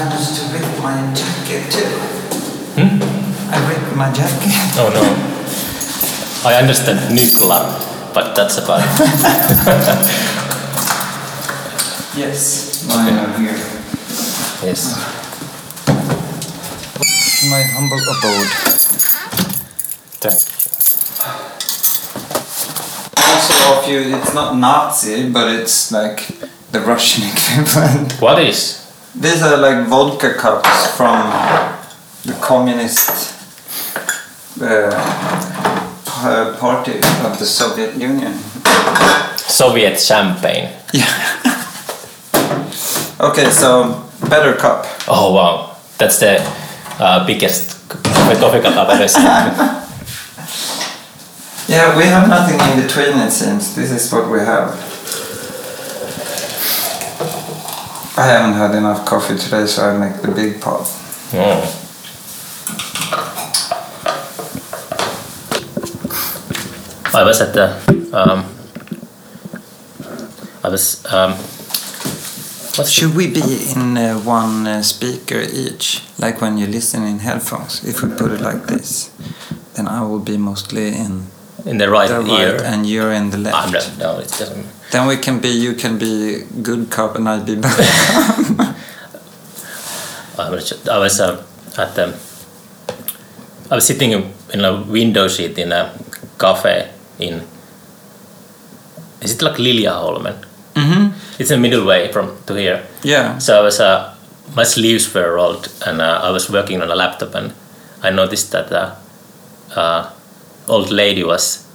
managed to rip my jacket too. Hmm? I ripped my jacket. Oh no. I understand Nykla, but that's about it. Yes, mine are here. yes. My humble abode. Thank you. Also, of you, it's not Nazi, but it's like the Russian equivalent. What is? These are like vodka cups from the communist uh, party of the Soviet Union. Soviet champagne. Yeah. okay, so better cup. Oh wow. That's the uh, biggest coffee cup I've ever seen. Yeah, we have nothing in between it seems. This is what we have. I haven't had enough coffee today, so I make the big pot. Mm. I was at the um, I was um, what's Should we be in uh, one uh, speaker each, like when you listen in headphones? If we put it like this, then I will be mostly in in the right the ear? right and you're in the left. I'm not, no, it doesn't. Then we can be, you can be good cop and I'll be bad cop. I was I was uh, at the I was sitting in a window seat in a cafe in is it like Liljeholmen? mm-hmm. It's a middle way from to here. Yeah. So I was uh, my sleeves were rolled and uh, I was working on a laptop and I noticed that the uh, old lady was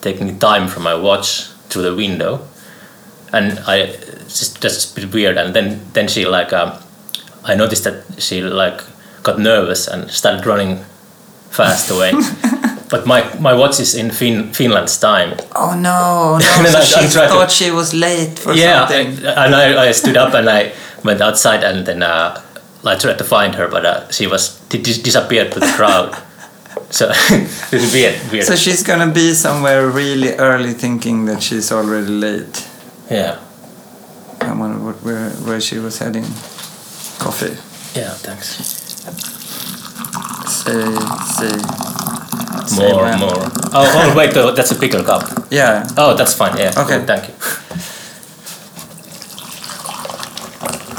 taking time from my watch through the window and I just that's a bit weird and then then she like um, I noticed that she like got nervous and started running fast away but my my watch is in fin- Finland's time Oh no, no. So she tried to- thought she was late for yeah, something. I, and I, I stood up and I went outside and then uh, I tried to find her, but uh, she was dis- disappeared with the crowd. so it's weird, weird. So she's gonna be somewhere really early thinking that she's already late. yeah, I wonder what, where, where she was heading. Coffee. yeah, thanks. Say, say. say More, when. more. Oh, oh, wait, though, that's a bigger cup. Yeah. Oh, that's fine. Yeah. Okay. cool, thank you.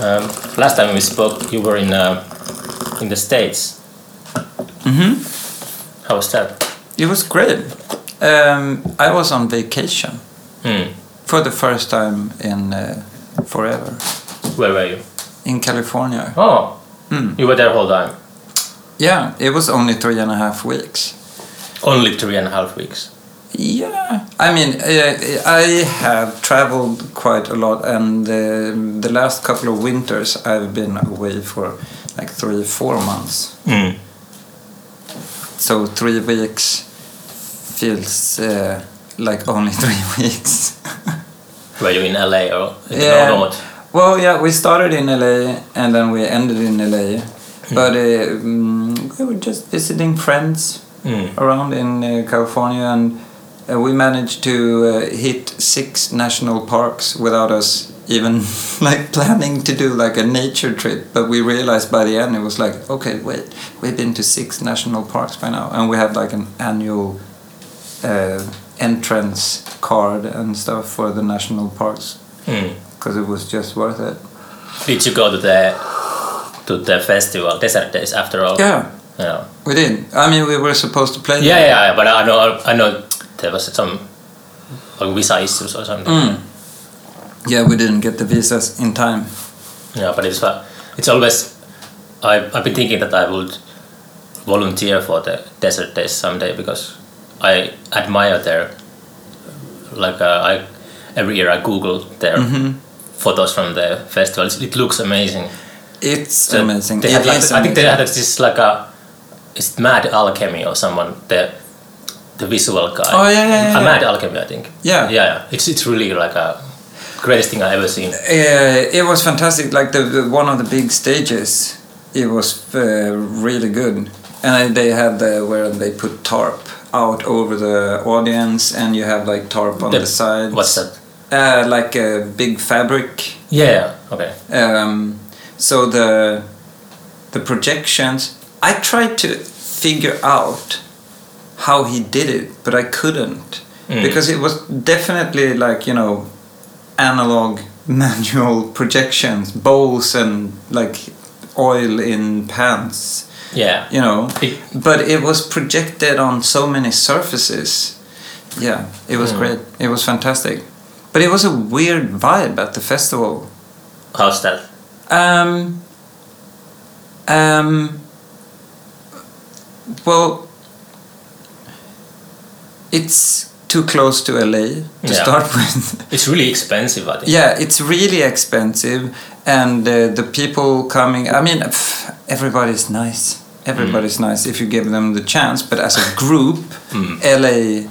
Um, last time we spoke, you were in uh, in the states. Mm-hmm. Was that? It was great. Um, I was on vacation Hmm. for the first time in uh, forever Where were you? in California. Oh, Mm. you were there the whole time. Yeah, it was only three and a half weeks. Only three and a half weeks. Yeah, I mean, uh, I have traveled quite a lot, and uh, the last couple of winters I've been away for like three, four months. Mm. So three weeks feels uh, like only three weeks. Were you in LA or in Yeah. north? well, yeah, we started in LA and then we ended in LA, but uh, mm, we were just visiting friends Mm. around in uh, California, and uh, we managed to uh, hit six national parks without us even like planning to do like a nature trip. But we realized by the end it was like, okay, wait, we've been to six national parks by now, and we had like an annual uh, entrance card and stuff for the national parks Mm. because it was just worth it. Did you go to the to the festival Desert Daze after all? Yeah, Yeah. we didn't. I mean, we were supposed to play. Yeah, there. yeah, yeah, but I know I know there was some like visa issues or something. Mm. Yeah, we didn't get the visas in time. Yeah, but it's uh, it's always I I've been thinking that I would volunteer for the Desert Daze someday because I admire their like uh, I every year I Google their Mhm. photos from the festivals. It looks amazing. It's So amazing. They It like, I think they amazing. had this like a it's Mad Alchemy or someone the the visual guy. Oh, yeah, yeah, yeah, A yeah. Mad Alchemy, I think. Yeah. yeah, yeah. It's it's really like a greatest thing I ever seen. Uh, it was fantastic. Like the, the one of the big stages, it was uh, really good. And they had the where they put tarp out over the audience, and you have like tarp on the, The- sides. What's that? Uh, like a big fabric. Yeah. Okay. Um, so the the projections. I tried to figure out how he did it, but I couldn't Mm. because it was definitely like you know analog manual projections, bowls and like oil in pans, Yeah. you know. But it was projected on so many surfaces. Yeah, it was Mm. great. It was fantastic. But it was a weird vibe at the festival. How's that? Um, um, well, it's too close to LA to Yeah. start with. It's really expensive, I think. yeah, it's really expensive, and uh, the people coming. I mean, pff, everybody's nice. Everybody's nice if you give them the chance. But as a group, Mm. LA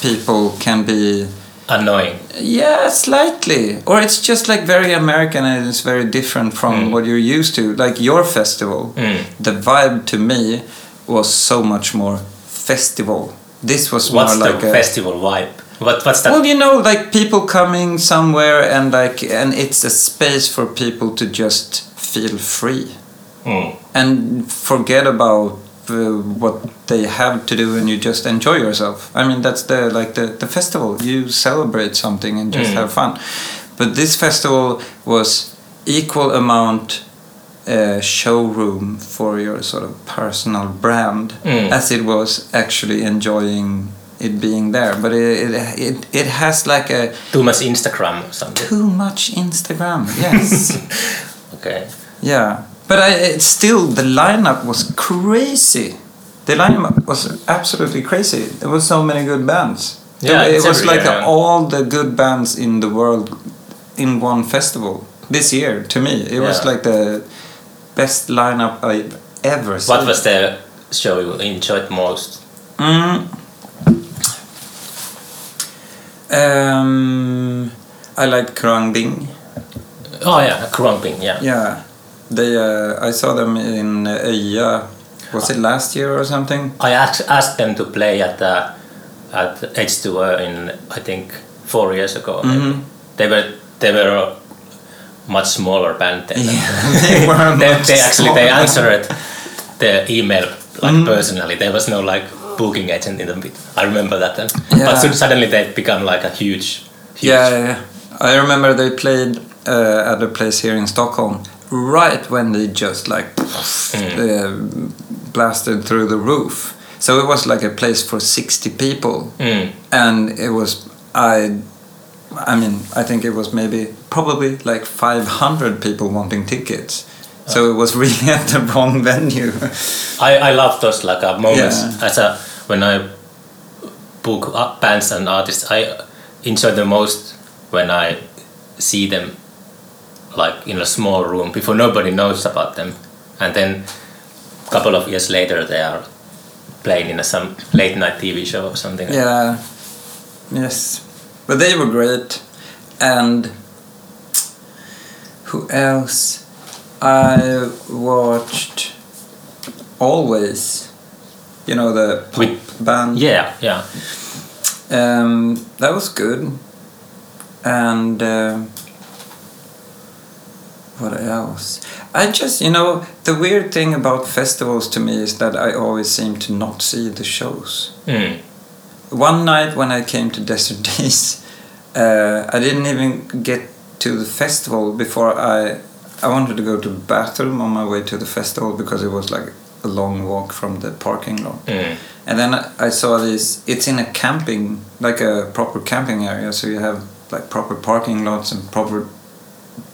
people can be Annoying. yeah, slightly. Or it's just like very American and it's very different from Mm. what you're used to. Like your festival, Mm. the vibe to me was so much more festival. This was What's more like the a festival vibe? What What's that? well, you know, like people coming somewhere and like, and it's a space for people to just feel free Mm. and forget about uh, what they have to do and you just enjoy yourself i mean that's the like the, the festival you celebrate something and just Mm. have fun but this festival was equal amount uh, showroom for your sort of personal brand Mm. as it was actually enjoying it being there but it, it, it, it has like a Too much Instagram or something. too much instagram yes Okay. Yeah, but I it still the lineup was crazy. The lineup was absolutely crazy. There was so many good bands. Yeah, it was every like year. all the good bands in the world in one festival this year. To me, it was like the best lineup I've ever seen. What was the show you enjoyed most? Mm. Um, I like Khruangbin. Oh yeah, Khruangbin. Yeah. Yeah, they. Uh, I saw them in Øya. Was it last year or something? I asked, asked them to play at the at H2O in I think four years ago. maybe. Mhm. They were they were much smaller band. Than Yeah, they were they, they actually they answered the email like Mhm. personally. There was no like booking agent in them. I remember that then. Yeah. But suddenly they become like a huge. huge Yeah, yeah, yeah. I remember they played uh, at a place here in Stockholm right when they just like Mm. uh, blasted through the roof. So it was like a place for 60 people. Mm. And it was, I, I mean, I think it was maybe, probably like 500 people wanting tickets. So it was really at the wrong venue. I, I love those like uh, moments Yeah. as a when I book uh, bands and artists. I enjoy the most when I see them like in a small room before nobody knows about them, and then a couple of years later they are playing in a, some late night TV show or something. Yeah. Yes. But they were great. And who else? I watched Alvvays. You know the pop With- band. yeah, yeah. Um, that was good. And uh, what else? I just, you know, the weird thing about festivals to me is that I always seem to not see the shows. Mm. One night when I came to Desert Daze, uh, I didn't even get to the festival before I. I wanted to go to the bathroom on my way to the festival because it was like a long walk from the parking lot. Mm. And then I saw this. It's in a camping, like a proper camping area. So you have like proper parking lots and proper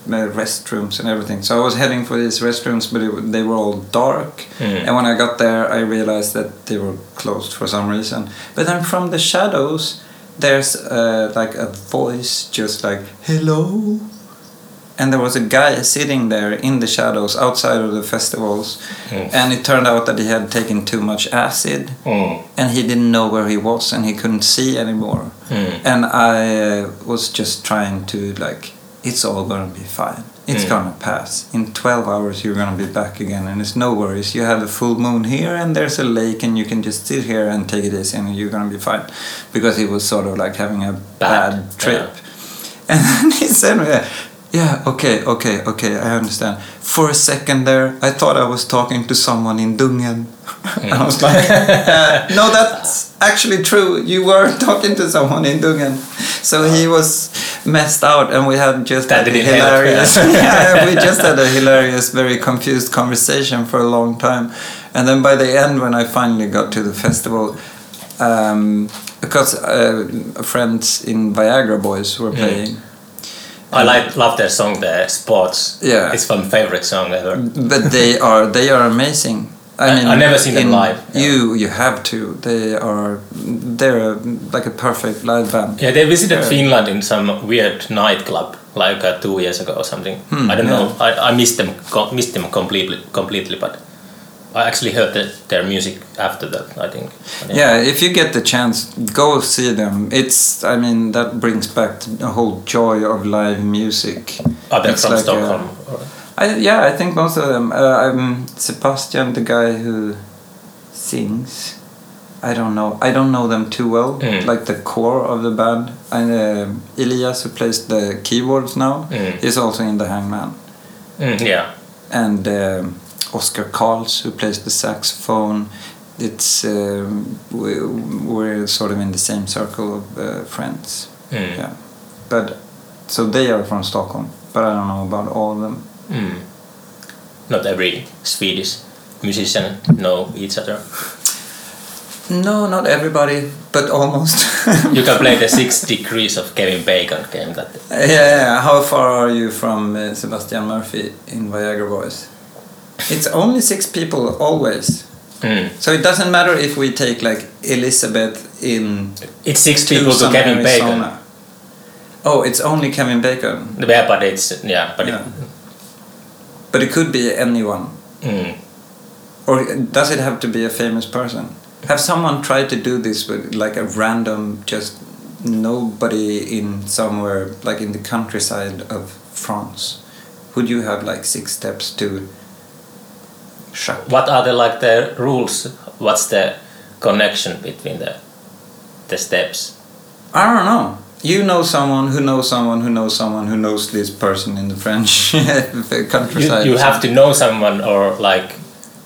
uh, restrooms and everything. So I was heading for these restrooms, but it, they were all dark. Mm. And when I got there, I realized that they were closed for some reason. But then from the shadows, there's uh, like a voice, just like hello. And there was a guy sitting there in the shadows outside of the festivals, Mm. and it turned out that he had taken too much acid Mm. and he didn't know where he was and he couldn't see anymore Mm. and i uh, was just trying to like it's all gonna be fine it's Mm. gonna pass in 12 hours you're gonna be back again and it's no worries you have a full moon here and there's a lake and you can just sit here and take it easy and you're gonna be fine because he was sort of like having a bad, Bad, trip and then he said Yeah, okay, okay, okay, I understand. For a second there, I thought I was talking to someone in Dungen. and I was like, uh, no, that's actually true. You were talking to someone in Dungen. So he was messed out, and we had just That had a help. hilarious. yeah, we just had a hilarious, very confused conversation for a long time. And then by the end, when I finally got to the festival, um, because uh, friends in Viagra Boys were playing. I like love their song, the Sports. Yeah. It's my favorite song ever. but they are they are amazing. I I- mean, I've never seen them live, yeah. You you have to. They are they're a, like a perfect live band. Yeah, they visited. Finland in some weird nightclub like uh, two years ago or something. Hmm, I don't yeah. know. I, I missed them missed them completely completely, but I actually heard the, their music after that. I think. Yeah, if you get the chance, go see them. It's I mean that brings back the whole joy of live music. Are they It's from like Stockholm? or- I, yeah, I think most of them. Uh, um, Sebastian, the guy who sings, I don't know. I don't know them too well. Mm. Like the core of the band. And uh, Elias, who plays the keyboards now, Mm. is also in the Hangman. Mm, yeah. And um, Oskar Carls, who plays the saxophone. It's um, we, we're sort of in the same circle of uh, friends. Mm. Yeah, but so they are from Stockholm, but I don't know about all of them. Mm. Not every Swedish musician know each other. No, not everybody, but almost. You can play the Six Degrees of Kevin Bacon game. That yeah, yeah. How far are you from uh, Sebastian Murphy in Viagra Boys? It's only six people always. Mm. So it doesn't matter if we take like Elizabeth in It's six people to Kevin Bacon. Oh, it's only Kevin Bacon. Yeah, but it's yeah, but Yeah. But it could be anyone. Mm. Or does it have to be a famous person? Have someone tried to do this with like a random, just nobody in somewhere, like in the countryside of France? Would you have like six steps to shut? What are the like the rules? What's the connection between the the steps? I don't know. You know someone who knows someone who knows someone who knows this person in the French You, countryside. you have to know someone or like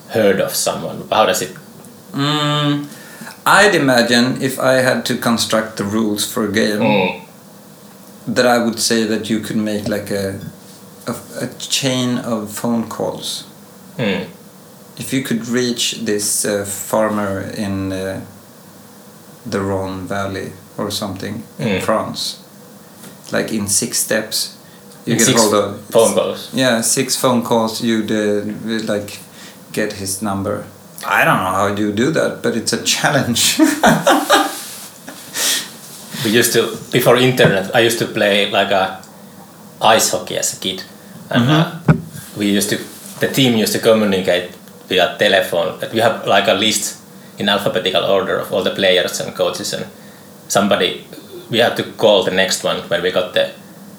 heard of someone. How does it? Mm, I'd imagine if I had to construct the rules for a game. Mm. that I would say that you could make like a a, a chain of phone calls. Mm. If you could reach this uh, farmer in uh, the Rhone Valley or something in Mm. France, like in six steps, you In get hold of phone calls. Yeah, six phone calls. You'd uh, like get his number. I don't know how you do that, but it's a challenge. We used to before internet. I used to play like a ice hockey as a kid, and uh, we used to the team used to communicate via telephone. That we have like a list in alphabetical order of all the players and coaches, and somebody we had to call the next one when we got the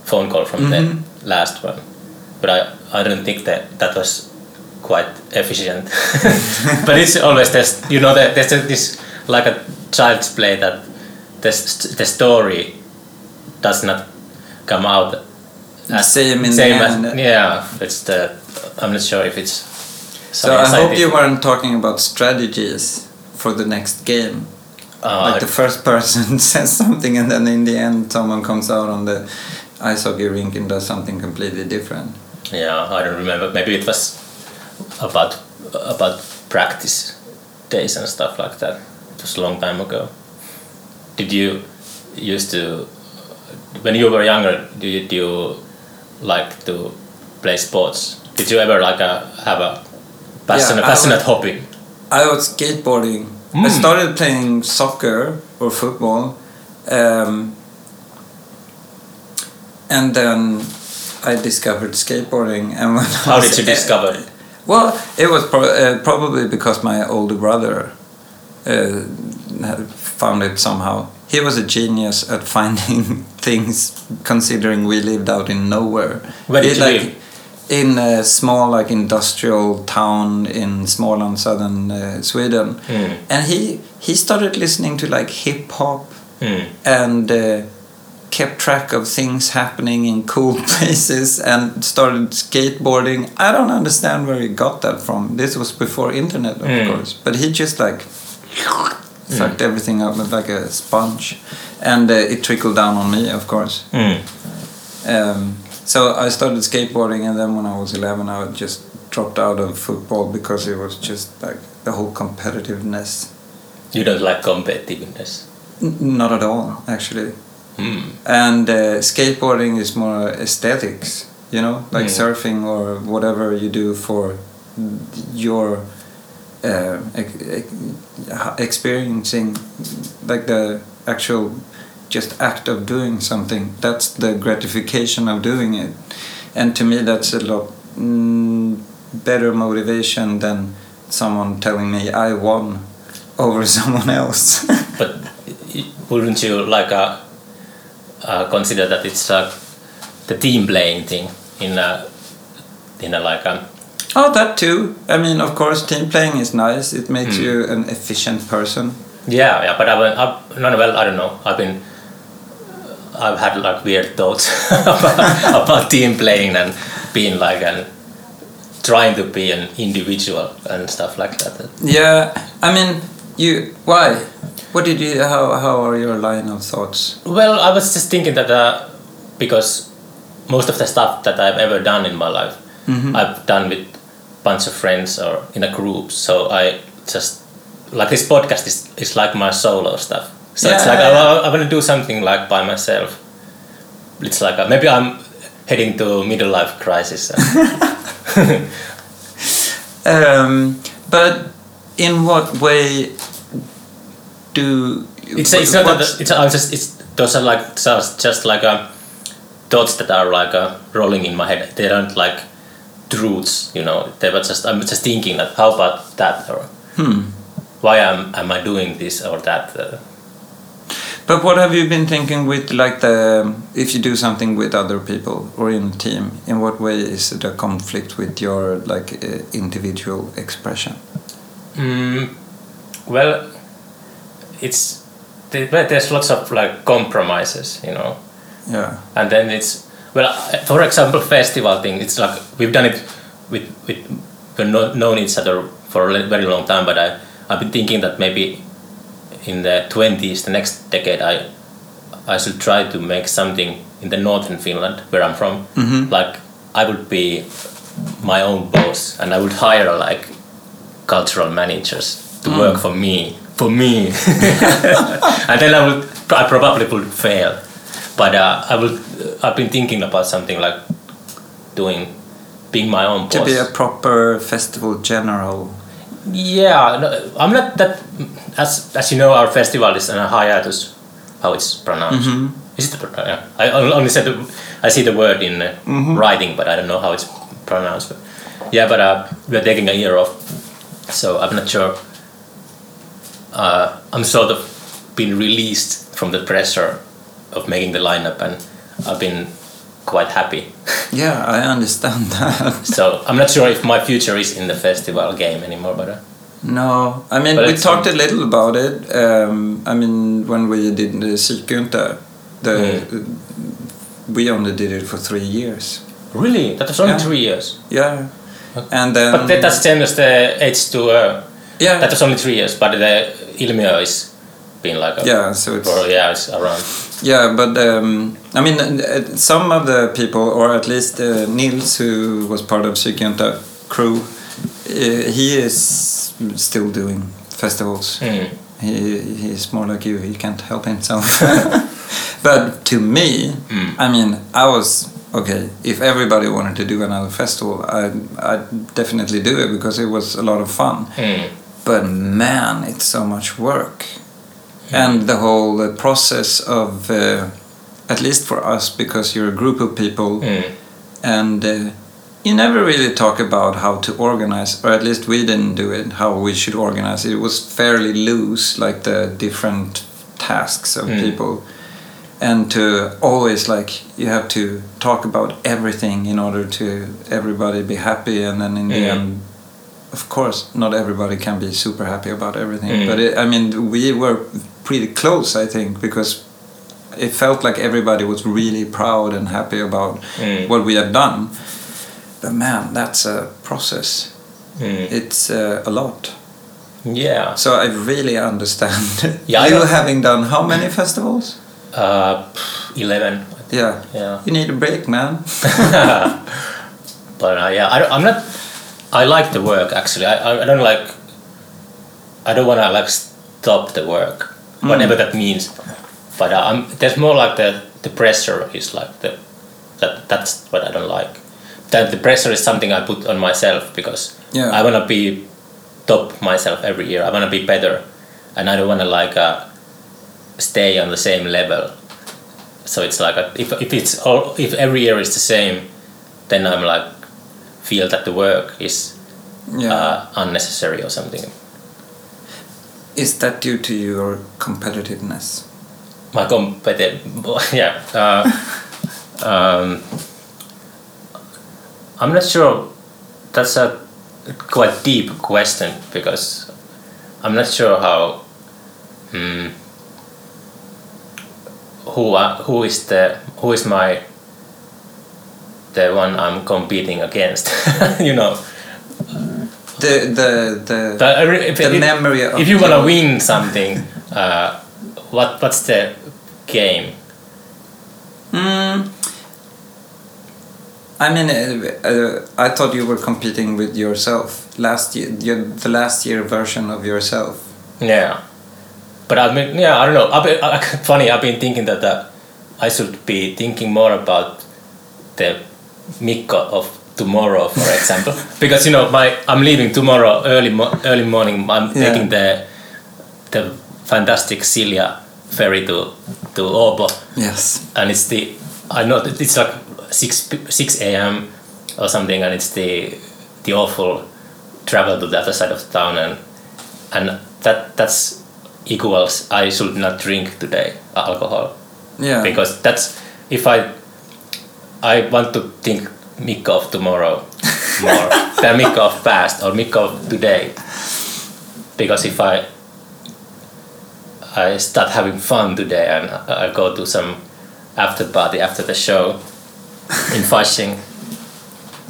phone call from the mm-hmm. last one. But I I don't think that that was quite efficient. but it's always this, you know, that there's this like a child's play that the, the story does not come out as Same in the same end. as yeah. It's the I'm not sure if it's So I hope you weren't talking about strategies for the next game. Uh, like the first person says something and then in the end someone comes out on the ice hockey rink and does something completely different. yeah, I don't remember. Maybe it was about about practice days and stuff like that. It was a long time ago. Did you used to when you were younger? Did you like to play sports? Did you ever like a, have a passionate, I passionate was- hobby? I was skateboarding. I Mm. started playing soccer or football. Um, and then I discovered skateboarding. And when I How was- did you discover it? Well, it was pro- uh, probably because my older brother uh, found it somehow. He was a genius at finding things, considering we lived out in nowhere. Where did He, you like, live? In a small, like industrial town in Småland, southern uh, Sweden, Mm. and he he started listening to like hip hop Mm. and uh, kept track of things happening in cool places and started skateboarding. I don't understand where he got that from. This was before internet, of Mm. course, but he just like sucked everything up like a sponge, and uh, it trickled down on me, of course. Mm. Um, so I started skateboarding, and then when I was 11, I just dropped out of football because it was just like the whole competitiveness. You don't like competitiveness. N- not at all, actually. Mm. And uh, skateboarding is more aesthetics, you know, like Mm. surfing or whatever you do for your uh, ex- ex- experiencing, like the actual just act of doing something. That's the gratification of doing it. And to me, that's a lot mm, better motivation than someone telling me I won over someone else. But wouldn't you like uh, uh, consider that it's uh, the team playing thing in a in a like um, Oh, that too. I mean, of course, team playing is nice. It makes Mm. you an efficient person. yeah yeah but I've, I've no, no well I don't know I've been I've had like weird thoughts about, about team playing and being like and trying to be an individual and stuff like that. Yeah, I mean, you. Why? What did you? How how are your line of thoughts? Well, I was just thinking that uh, because most of the stuff that I've ever done in my life, Mhm. I've done with bunch of friends or in a group. So I just like this podcast is, is like my solo stuff. So it's like yeah, I, want to do something like by myself. It's like uh maybe I'm heading to middle life crisis. Um, but in what way do? it's it's not that it's I was just it's those are like just just like uh, thoughts that are like uh, rolling in my head. They aren't like truths, you know. They were just I'm just thinking that how about that or Hmm. why am am I doing this or that? Uh, But what have you been thinking with like the if you do something with other people or in a team? In what way is it a conflict with your like uh, individual expression? mm, well, it's there- there's lots of like compromises, you know. Yeah. and then it's well for example festival thing it's like we've done it with with we've kno- known each other for a very long time but I, i've been thinking that maybe in the 20s the next decade i i should try to make something in the northern finland where i'm from Mhm. like i would be my own boss and i would hire like cultural managers to work for me for me and then i would i probably would fail but uh, I would. I've been thinking about something like doing, being my own boss. To be a proper festival general. Yeah, no, I'm not that. As as you know, our festival is on a hiatus. How it's pronounced? Mhm. Is it? I only said the, I see the word in uh, Mhm. writing, but I don't know how it's pronounced. But yeah, but uh, we're taking a year off, so I'm not sure. Uh, I'm sort of been released from the pressure of making the lineup, and I've been quite happy. Yeah, I understand that. so I'm not sure if my future is in the festival game anymore, but. Uh, No, I mean we talked a little about it. Um, I mean when we did the Psykgynta, the we only did it for three years. Really? That was only Yeah. three years. Yeah, and then But that, that's changed the age to. Uh, yeah, that was only three years, but the Ilmiö is been like a. yeah. So it's For, yeah, it's around. Yeah, but um, I mean uh, some of the people, or at least uh, Nils, who was part of Psykgynta crew, uh, he is still doing festivals. Mm. He he's more like you. He can't help himself. but to me, Mm. I mean, I was okay. If everybody wanted to do another festival, I I'd definitely do it because it was a lot of fun. Mm. But man, it's so much work, and the whole uh, process of, uh, at least for us, because you're a group of people, Mm. and uh, you never really talk about how to organize, or at least we didn't do it. How we should organize it. Was fairly loose, like the different tasks of Mm. people, and to always like you have to talk about everything in order to everybody be happy, and then in the Mm. end. Of course, not everybody can be super happy about everything, Mm. but it, I mean, we were pretty close, I think, because it felt like everybody was really proud and happy about Mm. what we have done. But man, that's a process. Mm. It's uh, a lot. Yeah. So I really understand Yeah, you having done how many festivals? Uh, 11. Yeah. Yeah. You need a break, man. but uh, yeah, I, I'm not. I like the work actually. I, I, I don't like. I don't want to like stop the work, whatever that means. But uh, I'm, there's more like the the pressure is like the that that's what I don't like. That the pressure is something I put on myself because Yeah. I want to be top myself every year. I want to be better, and I don't want to like uh, stay on the same level. So it's like a, if if it's all if every year is the same, then I'm like feel that the work is Yeah. uh, unnecessary or something. Is that due to your competitiveness? My competitive, yeah. Uh, um, I'm not sure. That's a quite deep question because I'm not sure how. Hmm, who uh, who is the who is my the one I'm competing against? you know. The the the, re- if, the if- memory of if you want to win something, uh, what what's the game? Mm, I mean, uh, uh, I thought you were competing with yourself last year. Your, the last year version of yourself. Yeah, but I mean, yeah, I don't know. I've been, I, funny, I've been thinking that uh, I should be thinking more about the Mikko of tomorrow, for example, because you know, my I'm leaving tomorrow early mo- early morning. I'm Yeah. taking the the fantastic Silja ferry to to Åbo. Yes. and it's the I know that it's like six six a.m. or something, and it's the the awful travel to the other side of town, and and that that's equals I should not drink today alcohol Yeah. because that's if I I want to think Mikko of tomorrow. More than Mikko of past or Mikko of today. Because if I I start having fun today and I go to some after party after the show in Fasching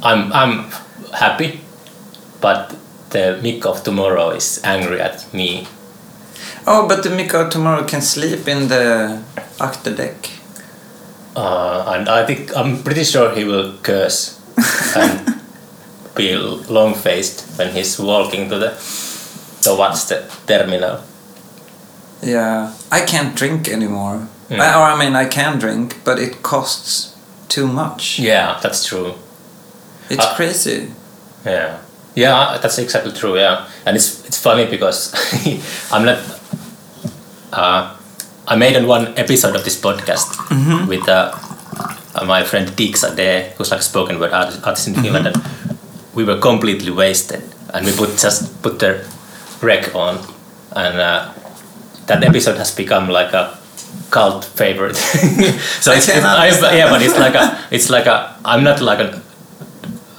I'm I'm happy. But the Mikko of tomorrow is angry at me. Oh, but the Mikko tomorrow can sleep in the after deck. Uh, and I think I'm pretty sure he will curse and be long faced when he's walking to the towards the terminal. Yeah. I can't drink anymore. Mm. I, or I mean, I can drink, but it costs too much. Yeah, that's true. It's Uh, crazy. Yeah, yeah, that's exactly true. Yeah, and it's it's funny because I'm not. Uh, I made on one episode of this podcast with uh, uh, my friend Dick Sade, who's like a spoken word artist, artist in Finland, and we were completely wasted, and we put just put the rec on, and uh, that episode has become like a cult favorite. so I it's, it's I, yeah, but it's like a it's like a I'm not like a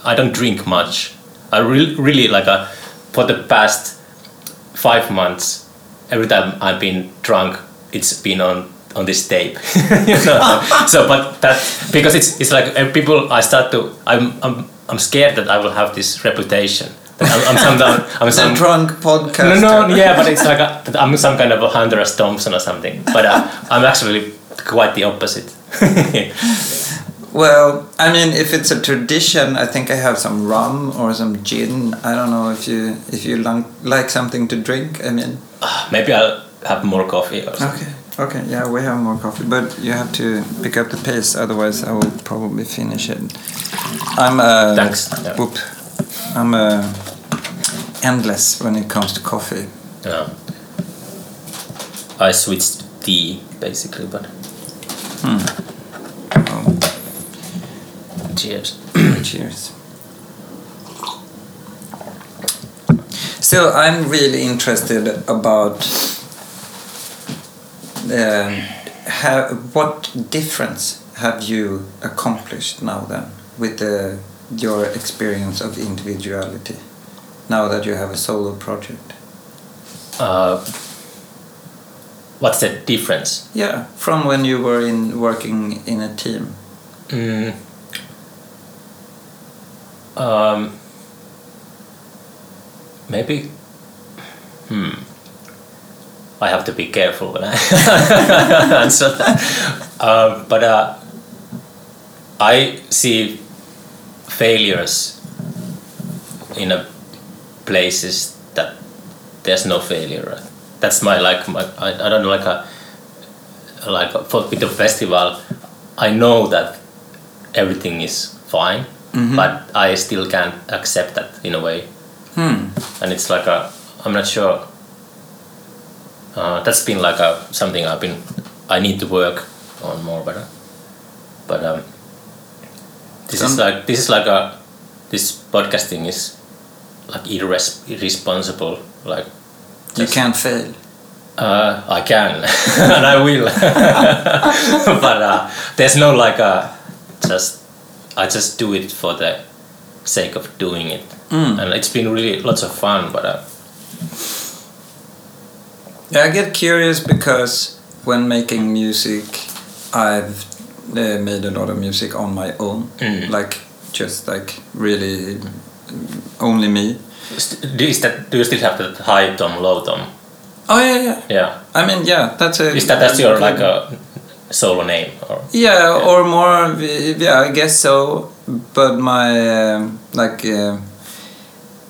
I don't drink much. I re- really like a for the past five months. Every time I've been drunk, it's been on on this tape. you know? so, but that because it's it's like uh, people. I start to. I'm I'm I'm scared that I will have this reputation. That I'm, I'm some I'm some drunk podcast. no, no, yeah, but it's like I'm some kind of a Hunter S. Thompson or something. But uh, I'm actually quite the opposite. Well, I mean, if it's a tradition, I think I have some rum or some gin. I don't know if you if you like like something to drink. I mean, Maybe I'll have more coffee or something. okay, okay, yeah, we have more coffee, but you have to pick up the pace, otherwise I will probably finish it. I'm uh, a Thanks, yeah. Whoop, I'm a endless when it comes to coffee. Yeah. I switched to tea basically, but hmm. Oh, cheers. cheers. Still, I'm really interested about um, ha what difference have you accomplished now then with the, your experience of individuality now that you have a solo project? Uh, what's the difference? Yeah, from when you were in working in a team. Mm. Um, maybe. Hmm. I have to be careful when I answer that. Uh, but uh, I see failures in a places that there's no failure. That's my like my I, I don't know like a like for with the festival. I know that everything is fine, Mhm. but I still can't accept that in a way, Hmm. and it's like a I'm not sure. Uh, that's been like a something I've been I need to work on more better, but um, this is like this is like a this podcasting is like irres- irresponsible like You can't fail. uh, I can and I will but uh, there's no like a just I just do it for the sake of doing it Mm. and it's been really lots of fun but uh, Yeah, I get curious because when making music, I've uh, made a lot of music on my own, Mm. like just like really only me. do, is that, do you still have the high tom low tom Oh yeah, yeah. yeah I mean, yeah, that's a. is that that's your like a solo name or Yeah, or more. Yeah, I guess so. But my um, like uh,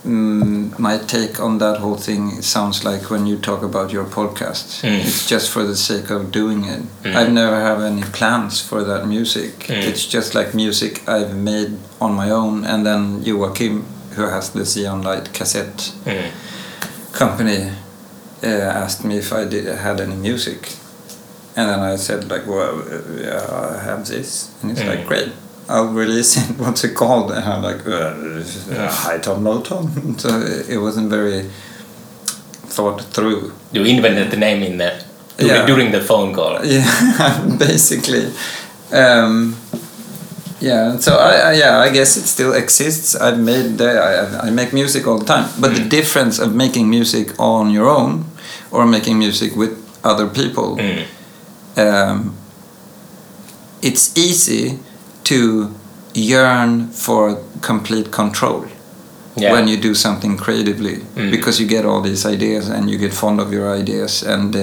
mm, my take on that whole thing sounds like when you talk about your podcast. Mm. It's just for the sake of doing it. Mm. I've never have any plans for that music. Mm. It's just like music I've made on my own, and then Joakim, who has the Xeon Light cassette mm. company uh, asked me if I did had any music, and then I said like, "Well, uh, yeah, I have this," and it's like, Mm. "Great, I'll release. What's it called?" And I'm like, uh, "High tone, low tone." so it wasn't very thought through. you invented the name in the during, Yeah. during the phone call Yeah, basically. Um, yeah, so I, I yeah I guess it still exists. I've made the, I, I make music all the time, but the Mm. difference of making music on your own or making music with other people, mm. um, it's easy to yearn for complete control yeah when you do something creatively Mm. because you get all these ideas and you get fond of your ideas and uh,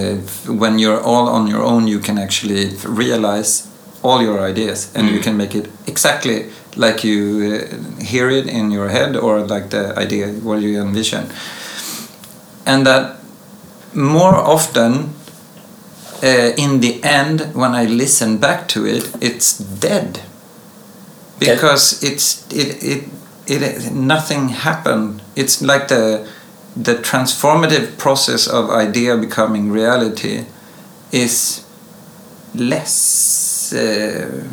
when you're all on your own you can actually realize all your ideas and you Mm. can make it exactly like you uh, hear it in your head or like the idea what you envision and that more often uh, in the end when i listen back to it it's dead Because it's it, it it nothing happened. It's like the the transformative process of idea becoming reality is less uh,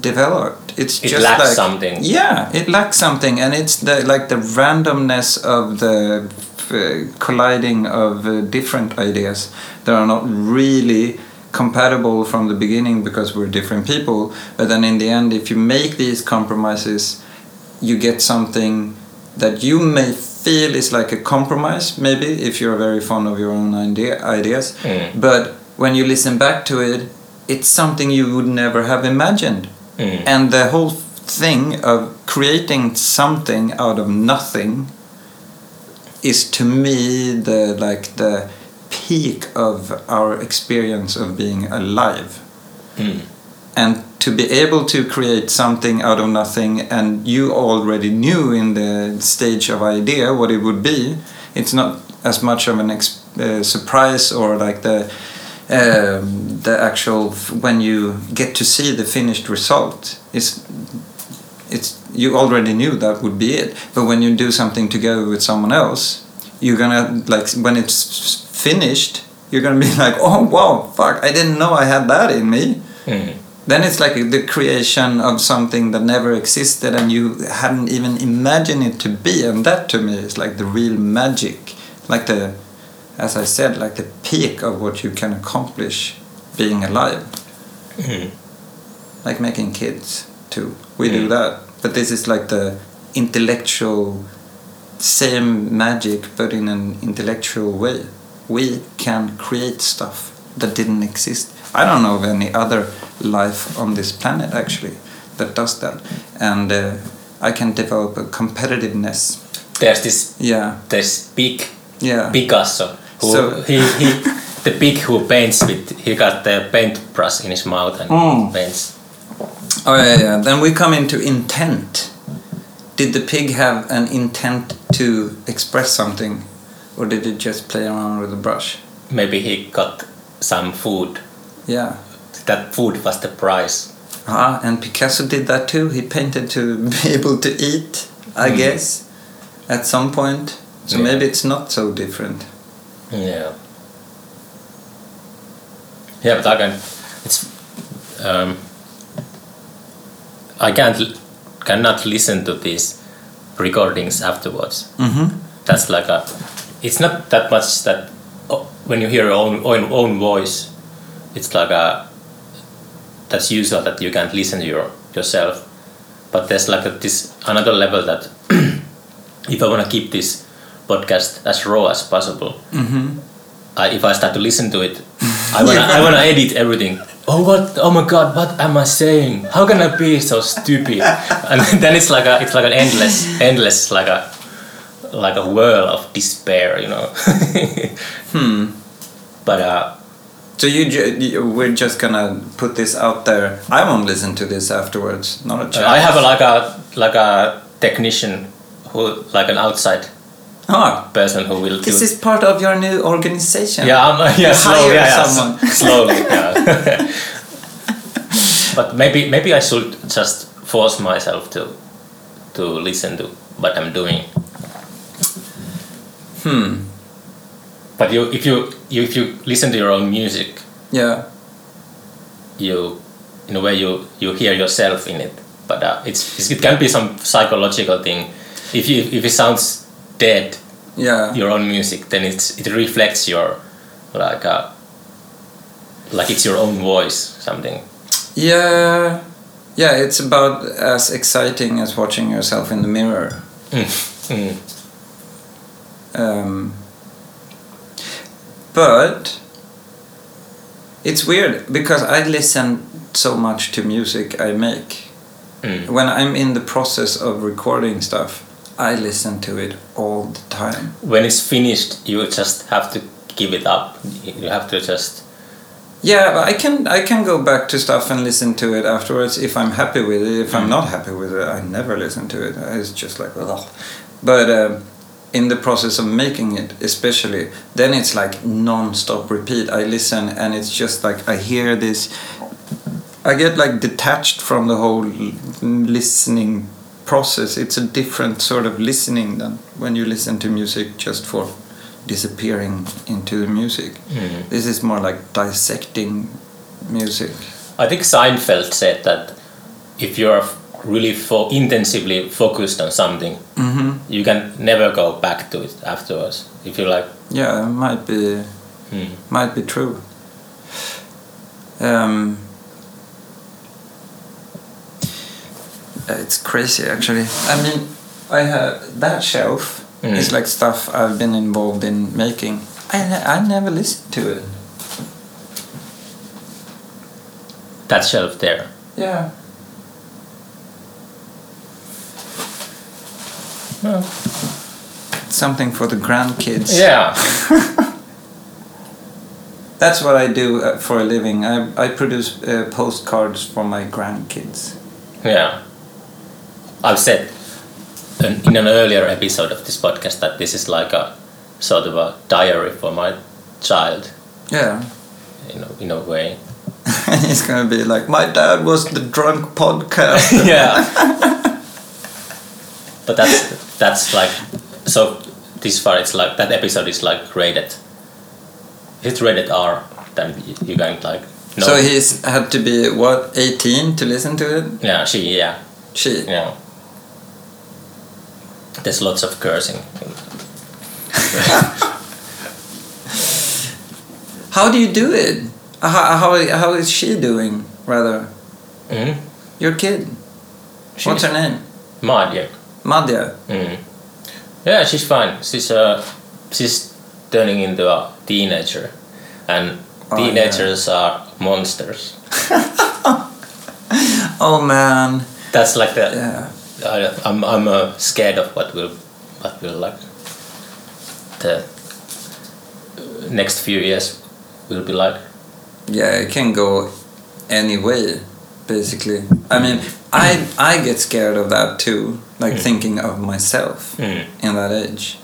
developed. It's It just lacks like something. yeah it lacks something. And it's the like the randomness of the uh, colliding of uh, different ideas that are not really compatible from the beginning because we're different people but then in the end if you make these compromises you get something that you may feel is like a compromise maybe if you're very fond of your own idea, ideas Mm. but when you listen back to it it's something you would never have imagined Mm. and the whole thing of creating something out of nothing is to me the like the peak of our experience of being alive. Mm. and to be able to create something out of nothing and you already knew in the stage of idea what it would be it's not as much of an uh, surprise or like the um, the actual when you get to see the finished result. Is it's you already knew that would be it. But when you do something together with someone else you're gonna like when it's finished you're gonna be like oh wow fuck i didn't know i had that in me Mm. then it's like the creation of something that never existed and you hadn't even imagined it to be and that to me is like the real magic like the as i said like the peak of what you can accomplish being alive Mm. like making kids too we do Mm. that but this is like the intellectual same magic but in an intellectual way we can create stuff that didn't exist. I don't know of any other life on this planet actually that does that, and uh, I can develop a competitiveness. There's this Yeah, this big yeah. Picasso who So- he, he the pig who paints with he got the paintbrush in his mouth and Mm. paints. Oh yeah, yeah. Then we come into intent. Did the pig have an intent to express something, or did it just play around with the brush? Maybe he got some food. Yeah. That food was the prize. Ah, and Picasso did that too. He painted to be able to eat, I Mm. guess, at some point. So Yeah. maybe it's not so different. Yeah. Yeah, but I can. It's. Um, I can't. Cannot listen to these recordings afterwards. Mm-hmm. That's like a. It's not that much that oh, when you hear your own, own own voice, it's like a. That's usual that you can't listen to your yourself, but there's like a, this another level that if I want to keep this podcast as raw as possible, Mm-hmm. I, if I start to listen to it, I wanna I wanna edit everything. Oh what? Oh my God! What am I saying? How can I be so stupid? And then it's like a it's like an endless endless like a like a whirl of despair, you know. Hmm. but uh, So you, ju- we're just gonna put this out there. I won't listen to this afterwards. Not a chance. I have a, like a like a technician who like an outside Ah, person who will this do. is part of your new organization. yeah, I'm, yeah, hire yeah, yeah, slowly, yeah. but maybe maybe I should just force myself to to listen to what I'm doing. Hmm. But you, if you, you if you listen to your own music, Yeah. you in a way you you hear yourself in it. But uh, it's, it's it can be some psychological thing. If you if it sounds dead, Yeah. your own music, then it's it reflects your like uh, like it's your own voice something. Yeah. Yeah, it's about as exciting as watching yourself in the mirror. Mm. Um, but it's weird because I listen so much to music I make. Mm. When I'm in the process of recording stuff, I listen to it all the time. When it's finished, you just have to give it up. You have to just Yeah, I can I can go back to stuff and listen to it afterwards if I'm happy with it. If I'm not happy with it, I never listen to it. It's just like ugh. But um, in the process of making it, especially, then it's like non-stop repeat. I listen and it's just like I hear this. I get like detached from the whole listening process. It's a different sort of listening than when you listen to music just for disappearing into the music. Mm. This is more like dissecting music. I think Seinfeld said that if you're really fo- intensively focused on something, Mm-hmm. you can never go back to it afterwards. If you like, Yeah, it might be hmm. might be true. Um, it's crazy actually. I mean, I have that shelf Mm. is like stuff I've been involved in making. I I never listened to it. that shelf there. Yeah. Well, Something for the grandkids. yeah, That's what I do uh, for a living. I, I produce uh, postcards for my grandkids. yeah. I've said an, in an earlier episode of this podcast that this is like a sort of a diary for my child, Yeah. you know, in a way. and he's gonna be like, my dad was the drunk podcast. yeah. but that's that's like so. This far, it's like that episode is like rated. It's rated R. Then you, can like. No. So he's had to be what 18 to listen to it. Yeah, she. Yeah, She. yeah. There's lots of cursing. How do you do it? How, how, how is she doing? Rather, Mm. your kid. What's her name? Madja. Madhya. Mm. Yeah, she's fine. She's uh, she's turning into a teenager, and Oh, teenagers are monsters. Oh man. That's like the. Yeah. I, I'm I'm uh, scared of what will what will like the next few years will be like. Yeah, it can go any way, basically. I mean, I I get scared of that too, like Mm. thinking of myself Mm. in that age.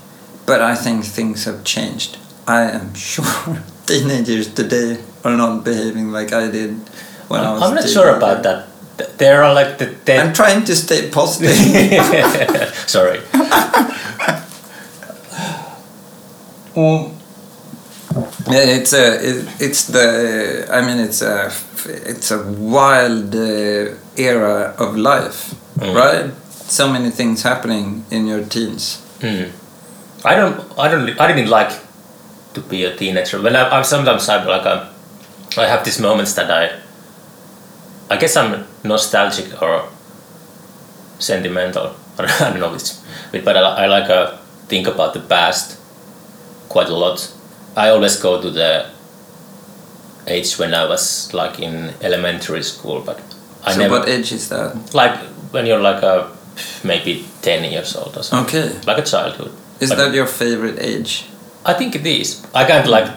But I think things have changed. I am sure teenagers today are not behaving like I did when I I'm, was. I'm not sure about that. Th- There are like the I'm trying to stay positive. Sorry. Yeah, it's a it, it's the I mean it's a it's a wild uh, era of life, Mm. right? So many things happening in your teens. Mm. I don't. I don't. I didn't like to be a teenager. When I, I sometimes I'm like a, I have these moments that I. I guess I'm nostalgic or sentimental. I don't know which, but I, I like uh, think about the past quite a lot. I always go to the age when I was like in elementary school, but I so never what age is that? like when you're like a maybe ten years old or something, Okay, like a childhood. is But- that your favorite age? I think it is. I can't like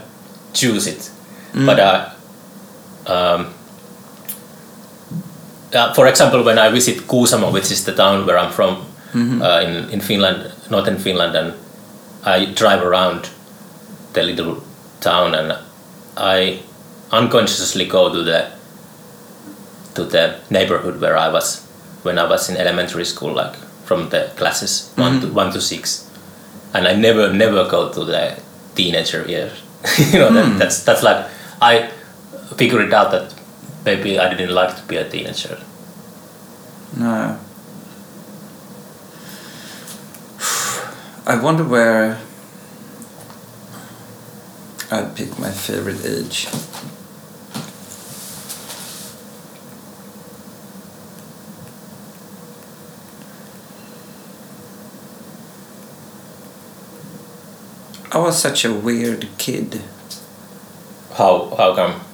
choose it, Mm. but uh, um, uh, for example, when I visit Kuusamo, which is the town where I'm from Mhm. uh, in in Finland, northern Finland, and I drive around the little town, and I unconsciously go to the to the neighborhood where I was when I was in elementary school, like from the classes one to one to six, and I never never go to the teenager years. you know, that, that's that's like I figured it out that maybe I didn't like to be a teenager. No. I wonder where I'd pick my favorite age. I was such a weird kid. How how come?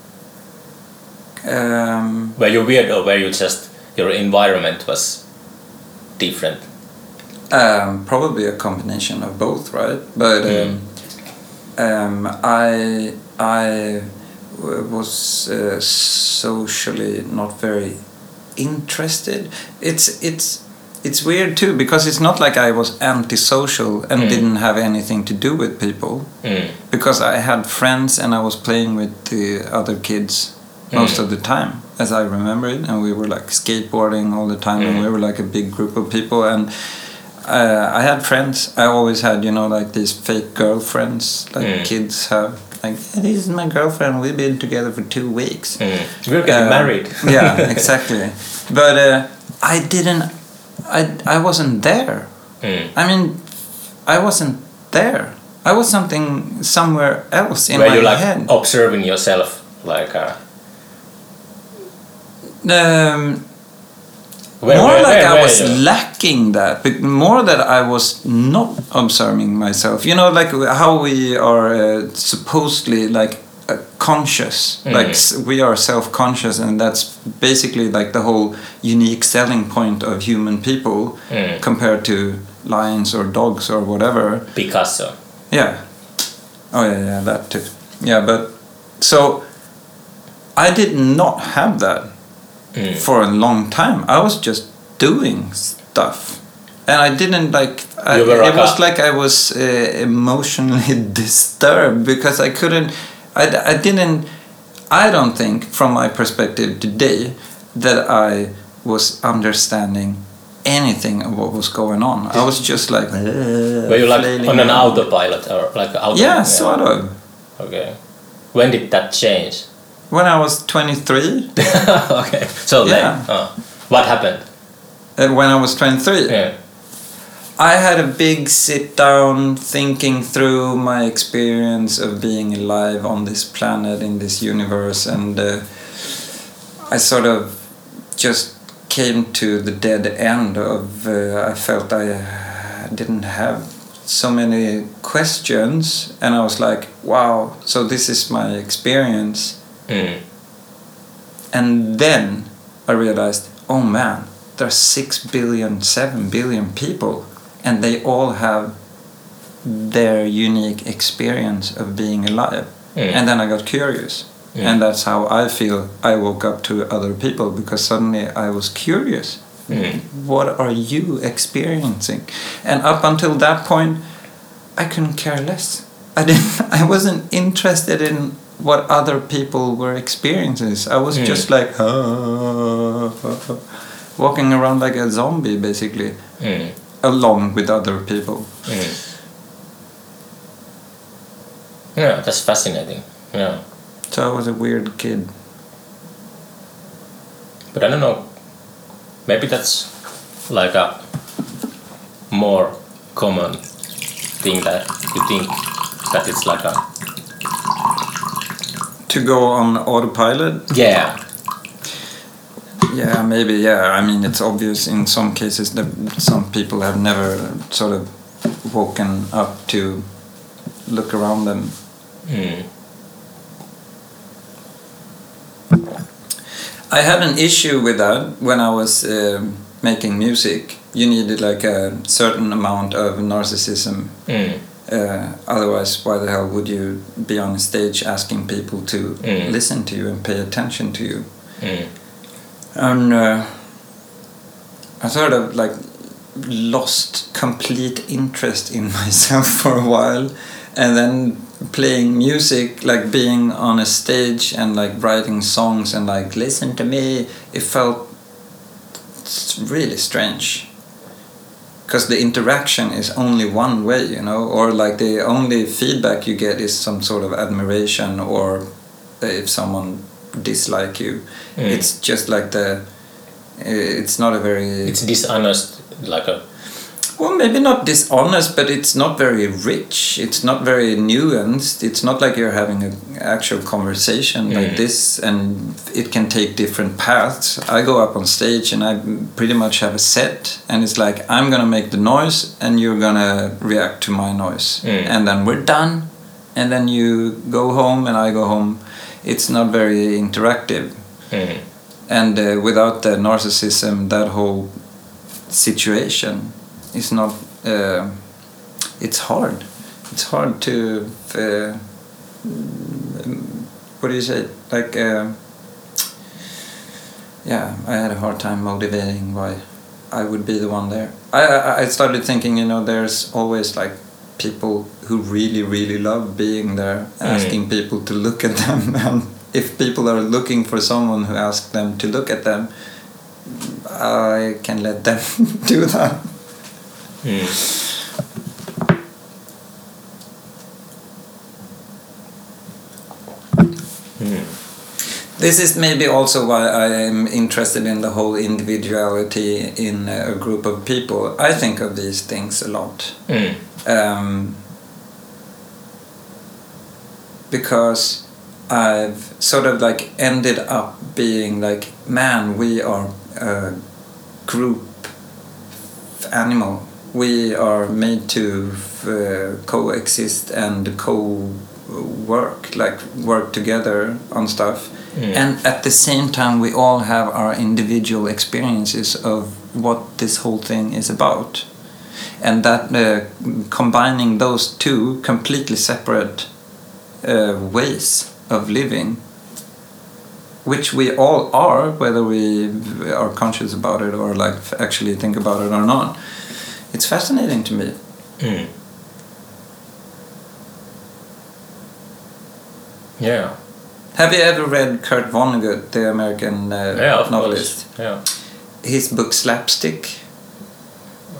Um, Were you weird or were you just your environment was different? Um, probably a combination of both, right? But um, um, I I was uh, socially not very interested. It's it's it's weird too because it's not like I was antisocial and Mm. didn't have anything to do with people Mm. because I had friends and I was playing with the other kids most Mm. of the time, as I remember it, and we were like skateboarding all the time, and we were like a big group of people, and uh, I had friends. I always had, you know, like these fake girlfriends, like Mm. kids have. Like this is my girlfriend. We've been together for two weeks. We're getting Uh, married. yeah, exactly. But uh, I didn't. I I wasn't there. I mean, I wasn't there. I was something somewhere else in Were my you like head. observing yourself like uh, Um, more like I was lacking that, but more that I was not observing myself. You know, like how we are uh, supposedly like uh, conscious, Mm. like s- we are self-conscious, and that's basically like the whole unique selling point of human people Mm. compared to lions or dogs or whatever. Picasso. Yeah. Oh yeah, yeah, that too. Yeah, but so I did not have that Mm. for a long time. I was just doing stuff, and I didn't like. I, it like was like I was uh, emotionally disturbed because I couldn't. I, I didn't. I don't think, from my perspective today, that I was understanding anything of what was going on. I was just like. Were you like on an autopilot or like auto? Yeah, sort of. Okay. When did that change? When I was 23, okay. So then, Yeah. oh. what happened? uh, when I was 23, Yeah. I had a big sit down thinking through my experience of being alive on this planet in this universe, and uh, I sort of just came to the dead end of. Uh, I felt I uh, didn't have so many questions, and I was like, wow, so this is my experience. Mm. And then I realized, oh man, there's six billion, seven billion people, and they all have their unique experience of being alive. Mm. And then I got curious. Mm. And that's how I feel I woke up to other people because suddenly I was curious. Mm. What are you experiencing? And up until that point, I couldn't care less. I didn't. I wasn't interested in what other people were experiencing. I was Mm. just like "Ah," walking around like a zombie, basically, Mm. along with other people. Mm. Yeah, that's fascinating. Yeah, So I was a weird kid. but I don't know. Maybe that's like a more common thing that you think that it's like a To go on autopilot, yeah. Yeah, maybe. Yeah, I mean, it's obvious in some cases that some people have never sort of woken up to look around them. Mm. I had an issue with that when I was um making music. You needed like a certain amount of narcissism. Mm. Uh, otherwise, why the hell would you be on a stage asking people to Mm. listen to you and pay attention to you? Mm. and uh, I sort of like lost complete interest in myself for a while, and then playing music, like being on a stage and like writing songs and like listen to me, it felt really strange. Because the interaction is only one way, you know, or like the only feedback you get is some sort of admiration or if someone dislike you Mm. it's just like the it's not a very It's dishonest, like a well maybe not dishonest but it's not very rich it's not very nuanced it's not like you're having an actual conversation like Mm. this and it can take different paths i go up on stage and i pretty much have a set and it's like i'm gonna make the noise and you're gonna react to my noise Mm. and then we're done and then you go home and i go home it's not very interactive mm. and uh, without the narcissism that whole situation is not uh, it's hard it's hard to uh, mm, what do you say like uh, yeah i had a hard time motivating why i would be the one there I, I i started thinking you know there's always like people who really really love being there asking people to look at them and if people are looking for someone who asks them to look at them i can let them do that Mm. Mm. This is maybe also why I am interested in the whole individuality in a group of people. I think of these things a lot. Mm. Um, because I've sort of like ended up being like, man, we are a group animal. We are made to uh, coexist and co work, like work together on stuff. Mm. And at the same time, we all have our individual experiences of what this whole thing is about. And that uh, combining those two completely separate uh, ways of living, which we all are, whether we are conscious about it or like actually think about it or not, it's fascinating to me. Mm. Yeah. Have you ever read Kurt Vonnegut, the American uh, Yeah, of novelist? course. Yeah. His book Slapstick?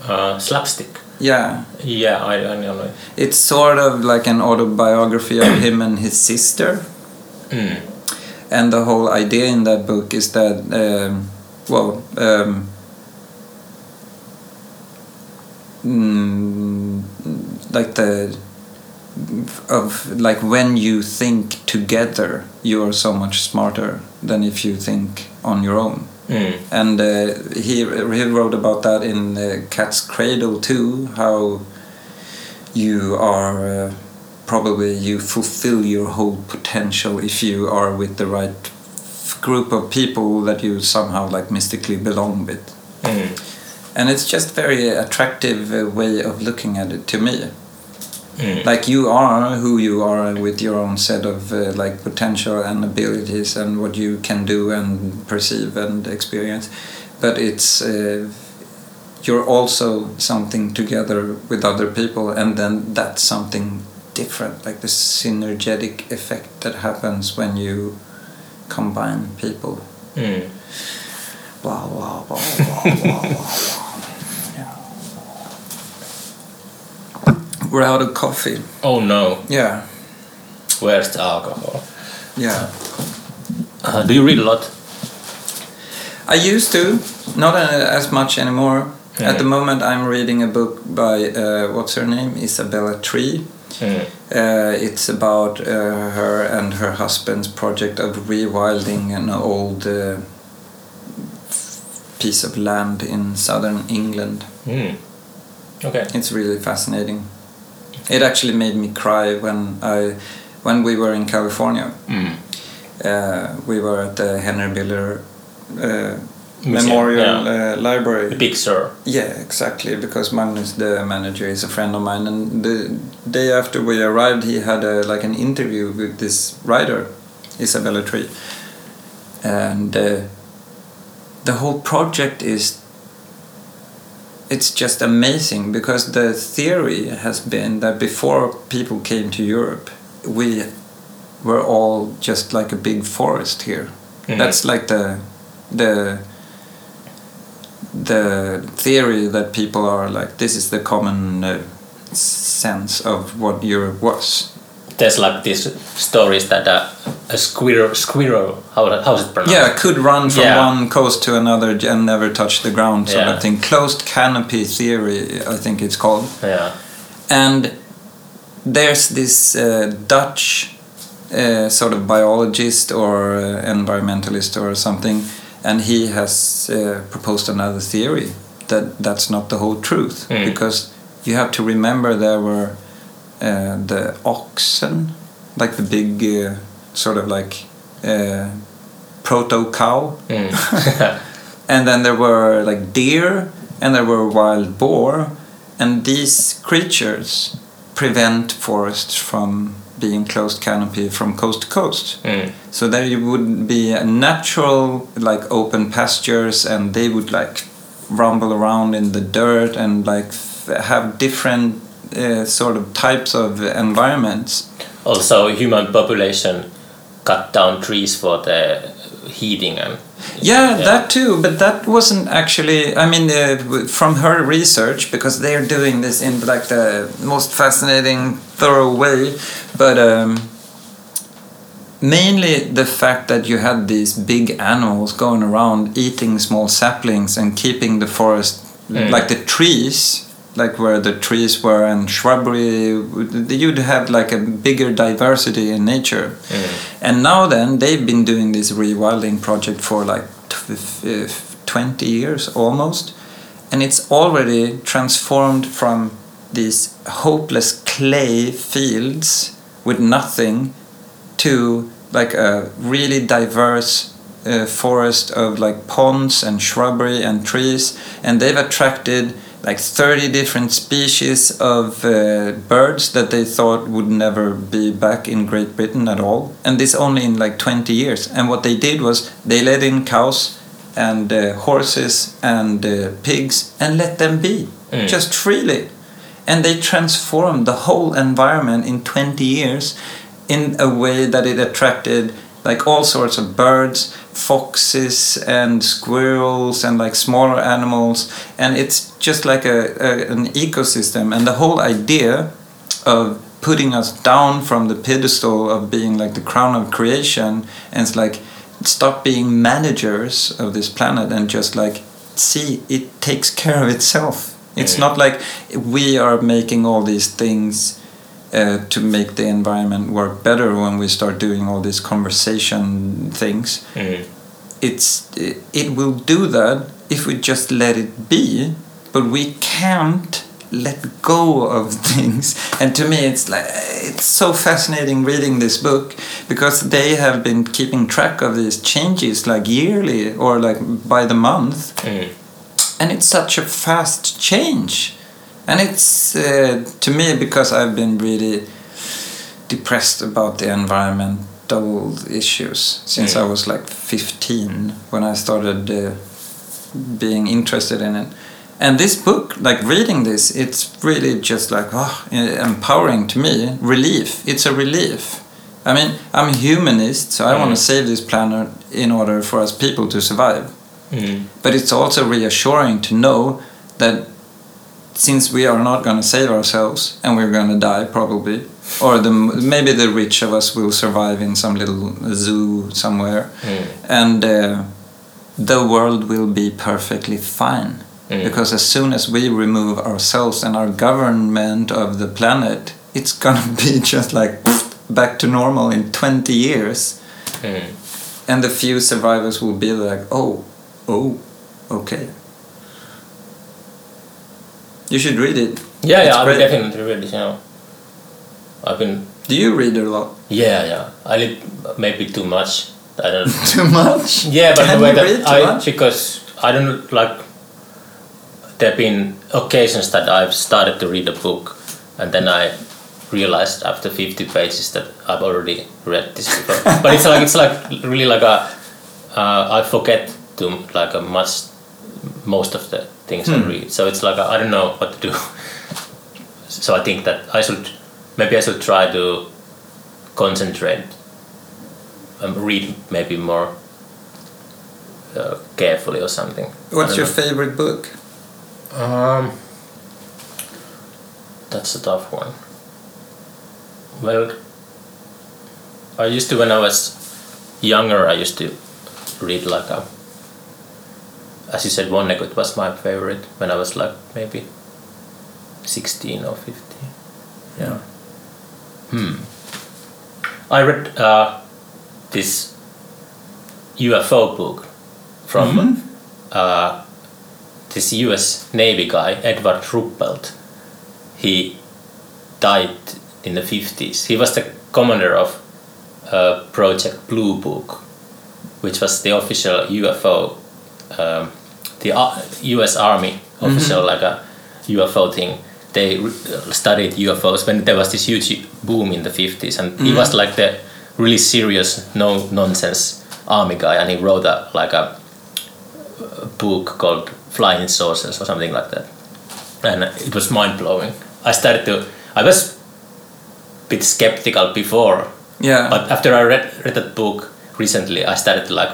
Uh, slapstick. Yeah. Yeah, I, I know. It's sort of like an autobiography of him and his sister. Mm. And the whole idea in that book is that, um, well, um, mm, like the of like when you think together, you are so much smarter than if you think on your own. Mm. and uh, he he wrote about that in uh, Cat's Cradle too. How you are uh, probably you fulfill your whole potential if you are with the right f- group of people that you somehow like mystically belong with Mm. And it's just very attractive uh, way of looking at it to me Mm. like you are who you are with your own set of uh, like potential and abilities and what you can do and perceive and experience but it's uh, you're also something together with other people and then that's something different like the synergetic effect that happens when you combine people Mm. blah blah blah blah blah blah we're out of coffee Oh no, yeah where's the alcohol? yeah Uh, do you read a lot? I used to, not uh, as much anymore. Yeah. At the moment, I'm reading a book by uh, what's her name, Isabella Tree. Mm. Uh, it's about uh, her and her husband's project of rewilding an old uh, piece of land in southern England. Mm. Okay. It's really fascinating. It actually made me cry when I, when we were in California. Mm. Uh, we were at the Henry Miller uh, Memorial yeah. uh, Library. The Big Sur. Yeah, exactly. Because Magnus, the manager, is a friend of mine, and the day after we arrived, he had a, like an interview with this writer, Isabella Tree, and uh, the whole project is. It's just amazing because the theory has been that before people came to Europe, we were all just like a big forest here. Mhm. That's like the the the theory that people are like this is the common uh, sense of what Europe was. There's like these stories that uh, a squirrel, squirrel, how how's it pronounced? Yeah, could run from Yeah. one coast to another and never touch the ground, sort Yeah. of thing. Closed canopy theory, I think it's called. Yeah. And there's this uh, Dutch uh, sort of biologist or uh, environmentalist or something, and he has uh, proposed another theory that that's not the whole truth Mm. because you have to remember there were uh, the oxen, like the big uh, sort of like uh, proto cow, Mm. and then there were like deer and there were wild boar and these creatures prevent forests from being closed canopy from coast to coast Mm. so there you would be a natural like open pastures and they would like rumble around in the dirt and like have different uh, sort of types of environments Also, human population cut down trees for the heating and Yeah, Yeah. that too, but that wasn't actually. I mean, uh, from her research, because they're doing this in like the most fascinating, thorough way. But um, mainly the fact that you had these big animals going around eating small saplings and keeping the forest Mm. like the trees, like where the trees were and shrubbery. You'd have like a bigger diversity in nature. Mm. And now then, they've been doing this rewilding project for like 20 years almost. And it's already transformed from these hopeless clay fields with nothing to like a really diverse uh, forest of like ponds and shrubbery and trees. And they've attracted like 30 different species of uh, birds that they thought would never be back in Great Britain at all. And this only in like 20 years. And what they did was they let in cows and uh, horses and uh, pigs and let them be Mm. just freely. And they transformed the whole environment in 20 years in a way that it attracted like all sorts of birds, foxes and squirrels and like smaller animals. And it's just like a, a an ecosystem. And the whole idea of putting us down from the pedestal of being like the crown of creation and it's like stop being managers of this planet and just like see it takes care of itself. It's Mm. not like we are making all these things uh, to make the environment work better when we start doing all these conversation things Mm. it's it will do that if we just let it be but we can't let go of things. And to me, it's like it's so fascinating reading this book because they have been keeping track of these changes like yearly or like by the month, Mm. and it's such a fast change. And it's uh, to me because I've been really depressed about the environmental issues since Mm. I was like 15 when I started uh, being interested in it. And this book, like reading this, it's really just like oh, empowering to me. Relief. It's a relief. I mean, I'm a humanist, so I want Mm. to save this planet in order for us people to survive. Mm. But it's also reassuring to know that since we are not going to save ourselves and we're going to die probably, or the maybe the rich of us will survive in some little zoo somewhere, Mm. and uh, the world will be perfectly fine. Mm. Because as soon as we remove ourselves and our government of the planet, it's gonna be just like back to normal in 20 years Mm. and the few survivors will be like, oh, oh, okay. You should read it. Yeah, It's yeah, I will definitely read it. You know, I've been Do you read a lot? yeah, yeah. I read maybe too much. I don't. Too much? Yeah, but Can the way that read too I much? because I don't like. There've been occasions that I've started to read a book, and then I realized after fifty pages that I've already read this before. but it's like it's like really like a. Uh, I forget to like a much most of the things I Hmm. read. So it's like I I don't know what to do. so I think that I should maybe I should try to concentrate and read maybe more uh, carefully or something. What's your know. favorite book? Um, that's a tough one. Well, I used to when I was younger. I used to read like a. As you said, Vonnegut was my favorite when I was like maybe sixteen or fifteen. Yeah. Hmm. I read uh, this UFO book from Mhm. uh, this U.S. Navy guy, Edward Ruppelt. He died in the 50s. He was the commander of uh, Project Blue Book, which was the official UFO, um, the uh, U.S. Army mm-hmm. official like a UFO thing. They studied UFOs when there was this huge boom in the 50s, and he mm-hmm. was like the really serious, no nonsense army guy, and he wrote a like a uh, book called Flying Saucers or something like that. And it was mind blowing. I started to, I was a bit skeptical before, Yeah. but after I read, read that book recently, I started to like,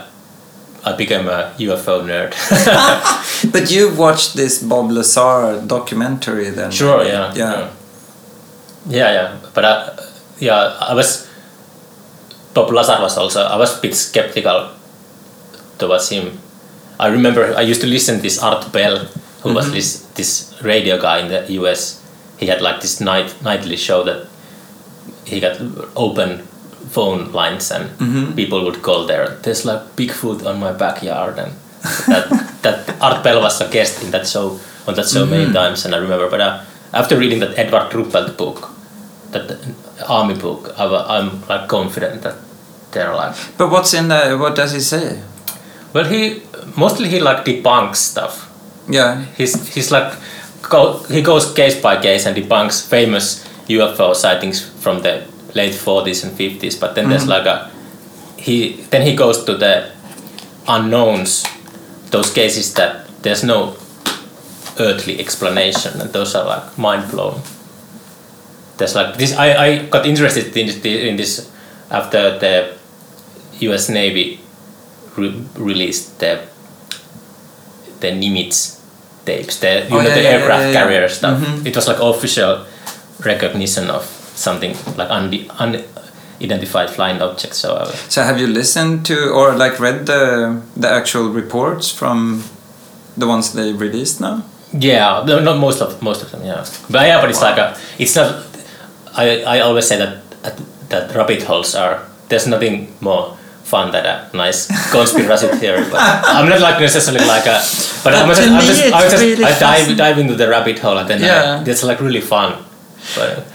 I became a UFO nerd. but you've watched this Bob Lazar documentary then? sure, yeah. Yeah. Yeah, yeah. But I, yeah, I was, Bob Lazar was also, I was a bit skeptical towards him. I remember I used to listen to this Art Bell, who was mm-hmm. this this radio guy in the US. He had like this night nightly show that he got open phone lines and people would call there. There's like Bigfoot on my backyard and that that Art Bell was a guest in that show on that show many times and I remember. But uh, after reading that Edward Ruppelt book, that army book, I, I'm like confident that they're like But what's in the, what does he say? well, he mostly he like debunks stuff. Yeah. He's he's like go, he goes case by case and debunks famous UFO sightings from the late 40s and 50s. But then there's like a he then he goes to the unknowns, those cases that there's no earthly explanation, and those are like mind blowing. There's like this. I, I got interested in this, in this after the U.S. Navy re- released the the Nimitz tapes, the you Oh, know yeah, the yeah, aircraft yeah, carrier stuff. Mhm. It was like official recognition of something like unidentified flying objects. So uh, So have you listened to or like read the the actual reports from the ones they released now? yeah, not most of most of them. Yeah, but yeah, but it's like a it's not. I I always say that that, rabbit holes are there's nothing more fun that a nice conspiracy theory. But I'm not like necessarily like a. But, But I'm just, I'm just, it's I just really I dive dive into the rabbit hole and then Yeah. I, it's like really fun. But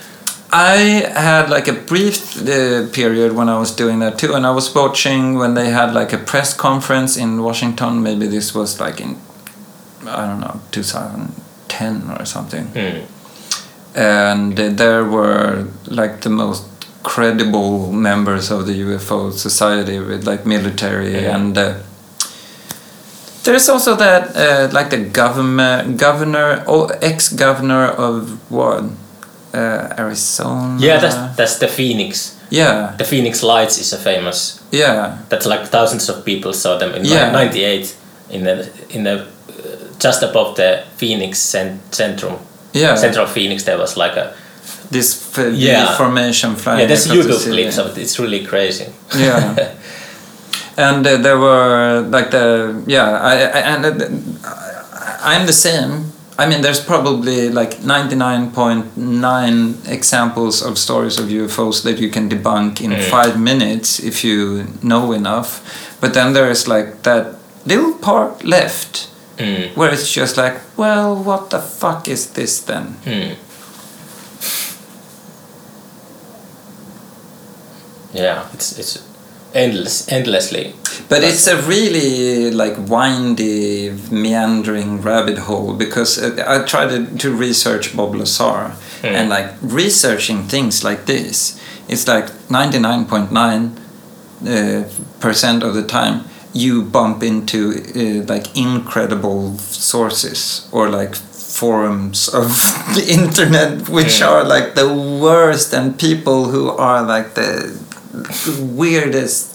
I had like a brief uh, period when I was doing that too, and I was watching when they had like a press conference in Washington. Maybe this was like in, I don't know, 2010 or something. mm, And there were like the most credible members of the UFO society with like military Yeah. and. Uh, there's also that uh, like the government governor or ex-governor of what uh, Arizona. yeah, that's that's the Phoenix. Yeah, The Phoenix Lights is a famous. yeah, That's like thousands of people saw them in Yeah. '98 in the in the uh, just above the Phoenix cent- centrum. yeah. Central Phoenix, there was like a This f- Yeah. formation flying. yeah. There's across the clips of it. It's really crazy. Yeah. and uh, there were like the yeah, I, I and uh, I'm the same. I mean, there's probably like 99.9 examples of stories of UFOs that you can debunk in Mm. five minutes if you know enough. But then there is like that little part left Mm. where it's just like, well, what the fuck is this then? Mm. Yeah, it's it's endless, endlessly. But it's a really like windy, meandering rabbit hole because uh, I tried to, to research Bob Lazar Mm. and like researching things like this. It's like ninety nine point nine uh, percent of the time you bump into uh, like incredible sources or like forums of the internet which Mm. are like the worst and people who are like the weirdest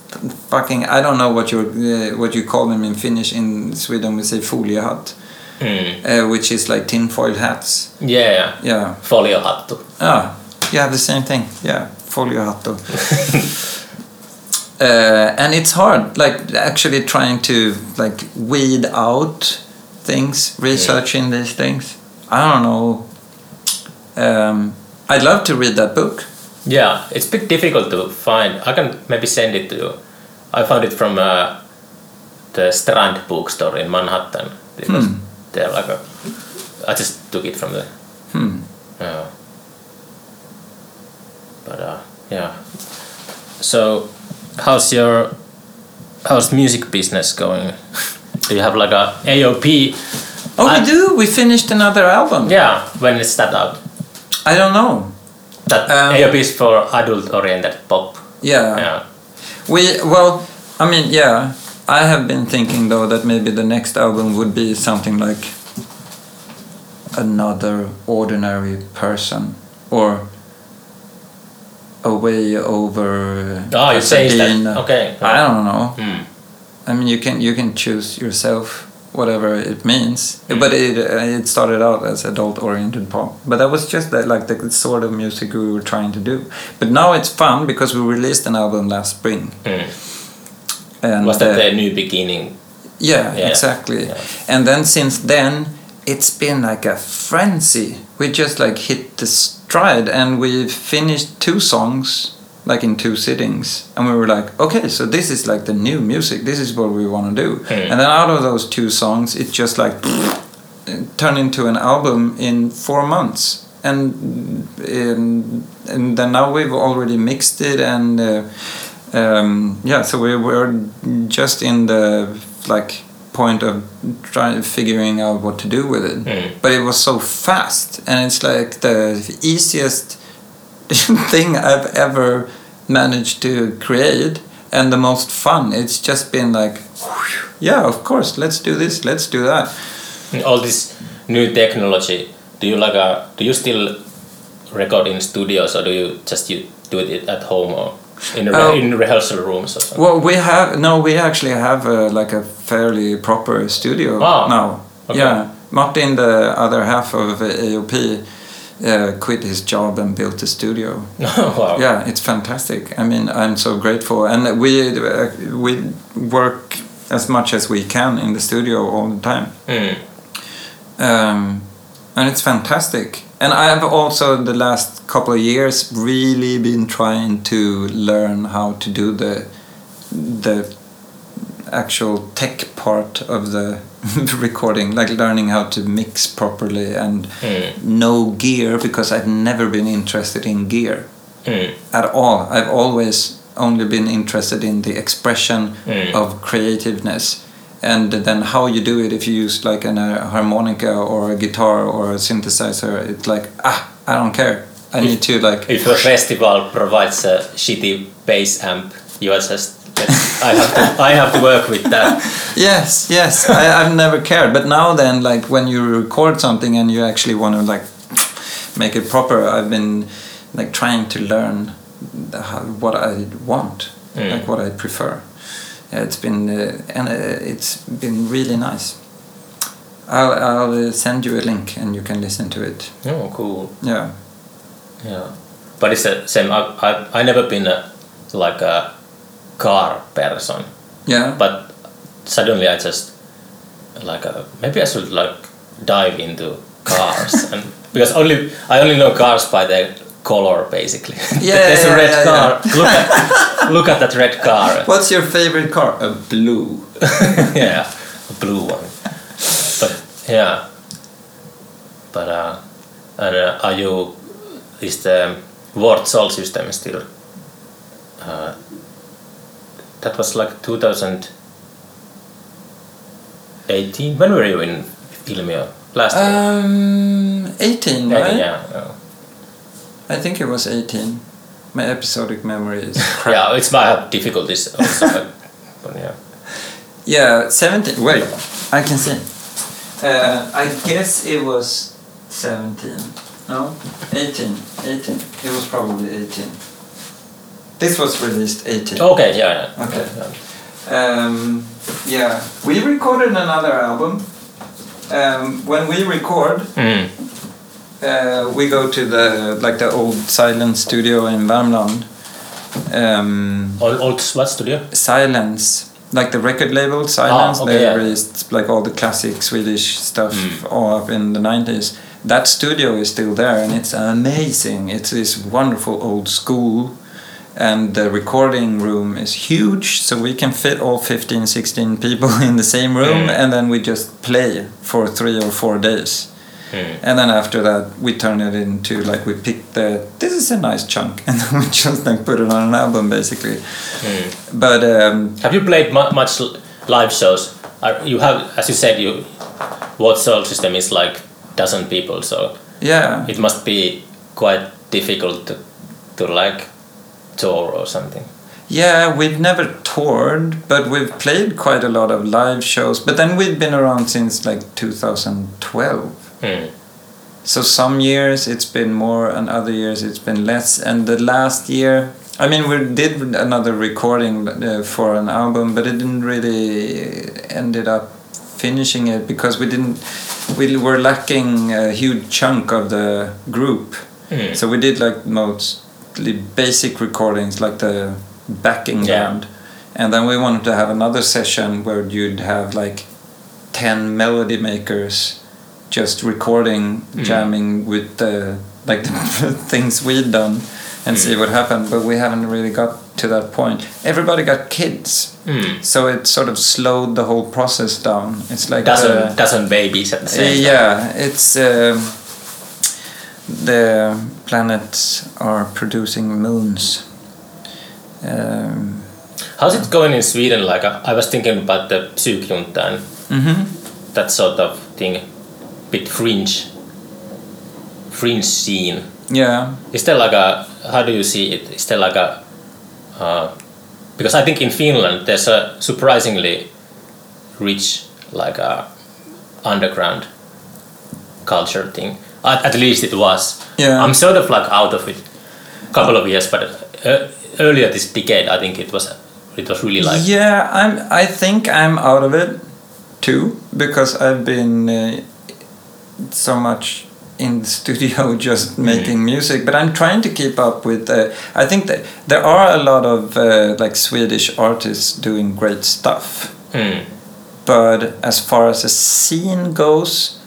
fucking I don't know what you uh, what you call them in Finnish in Sweden we say foliehatt. Mm. uh, which is like tinfoil hats. Yeah, yeah. yeah. Foliohattu. ah have the same thing. Yeah foliehatto. Uh, and it's hard like actually trying to like weed out things researching these things. I don't know. Um, I'd love to read that book Yeah, it's a bit difficult to find. I can maybe send it to you. I found it from uh, the Strand bookstore in Manhattan. Hmm. there like a. I just took it from the. hmm. Uh, but uh, yeah. So, how's your how's music business going? Do you have like a AOP? oh I- we do we finished another album Yeah, when when is that out? I don't know That Um, AOP is for adult-oriented pop. yeah Yeah. We well, I mean, yeah. I have been thinking though that maybe the next album would be something like another ordinary person or a way over. Oh, you changed that. Okay. I don't know. Hmm. I mean, you can you can choose yourself whatever it means. Mm. But it uh, it started out as adult oriented pop. But that was just that like the sort of music we were trying to do. But now it's fun because we released an album last spring. Hmm. And Was that uh, the new beginning? yeah, Yeah. exactly. Yeah. And then since then, it's been like a frenzy. We just like hit the stride, and we've finished two songs like in two sittings, and we were like, okay, so this is like the new music. This is what we want to do. Hmm. And then out of those two songs, it just like turned into an album in four months. And and, and then now we've already mixed it and. Uh, um, yeah, so we were just in the like point of trying figuring out what to do with it. Mm. But it was so fast, and it's like the easiest thing I've ever managed to create, and the most fun. It's just been like, whew, yeah, of course, let's do this, let's do that. All this new technology. Do you like a? Do you still record in studios, or do you just you do it at home or in um, re- Oh. in rehearsal rooms or something? Well, we have no, we actually have a, like a fairly proper studio Ah, now. okay. Yeah, Martin, the other half of AOP, uh, quit his job and built a studio. wow. Yeah, it's fantastic. I mean, I'm so grateful, and we uh, we work as much as we can in the studio all the time, Mm. um, and it's fantastic. And I have also the last couple of years really been trying to learn how to do the the actual tech part of the recording, like learning how to mix properly and Mm. know gear because I've never been interested in gear Mm. at all. I've always only been interested in the expression Mm. of creativeness and then how you do it if you use like an, a harmonica or a guitar or a synthesizer it's like ah i don't care i need to like If a festival provides a shitty bass amp, you are just I have to I have to work with that. yes yes I, i've never cared but now then like when you record something and you actually want to like make it proper i've been like trying to learn the, how, what i want Mm. like what i prefer Yeah, it's been uh, and uh, it's been really nice i'll, I'll uh, send you a link and you can listen to it Oh, cool. yeah Yeah, but it's the same. I I I never been a like a car person, yeah but suddenly I just like uh maybe I should like dive into cars and because only I only know cars by their color basically. Yeah, there's a red yeah, car. Look at look at that red car. what's your favorite car a blue yeah, a blue one. But yeah, but uh, and uh, are you is the Vårt Solsystem still? Uh, that was like 2018. When were you in Ilmio? Last year. um 18 Yeah, right yeah, yeah. i think it was 18 my episodic memory is crap yeah. It's my difficulties also, but, but yeah. Yeah, 17. Wait, I can see. Uh, I guess it was 17. No? 18. 18. It was probably 18. This was released 18. Okay, yeah, yeah. Okay. Yeah. Um, yeah, we recorded another album. Um, when we record, Mm. uh, we go to the like the old silent studio in Värmland. Um, Old, old what studio? Silence, like the record label Silence, Ah, okay, they yeah. released like all the classic Swedish stuff Mm. all up in the 90s. That studio is still there and it's amazing. It's this wonderful old school and the recording room is huge so we can fit all 15 16 people in the same room Mm. and then we just play for 3 or 4 days. Mm. And then after that, we turn it into like we pick the this is a nice chunk, and then we just like put it on an album basically. Mm. But um, Have you played mu- much live shows? Are, you have, as you said, you Vårt Solsystem is like dozen people, so yeah, it must be quite difficult to to like tour or something. yeah, we've never toured, but we've played quite a lot of live shows. But then we've been around since like 2012. Hmm. So some years it's been more, and other years it's been less. And the last year, I mean, we did another recording uh, for an album, but it didn't really ended up finishing it because we didn't. We were lacking a huge chunk of the group, Hmm. so we did like mostly basic recordings, like the backing Yeah. band, and then we wanted to have another session where you'd have like ten melody makers just recording, Mm. jamming with the like the things we'd done, and see Mm. what happened. But we haven't really got to that point. Everybody got kids, Hmm. so it sort of slowed the whole process down. It's like uh, dozen babies at the same time. yeah, it's um the planets are producing moons. Um, How's it going in Sweden? Like I, I was thinking about the psykjunta and mhm. that sort of thing, bit fringe, fringe scene. Yeah, Is there like a how do you see it? Is there like a uh, because I think in Finland there's a surprisingly rich like a underground culture thing. At, at least it was. Yeah. I'm sort of like out of it. a Couple of years, but uh, earlier this decade, I think it was it was really like yeah. I'm. I think I'm out of it too because I've been uh, so much in the studio just making music. But I'm trying to keep up with. Uh, I think that there are a lot of uh, like Swedish artists doing great stuff. hmm, but as far as the scene goes,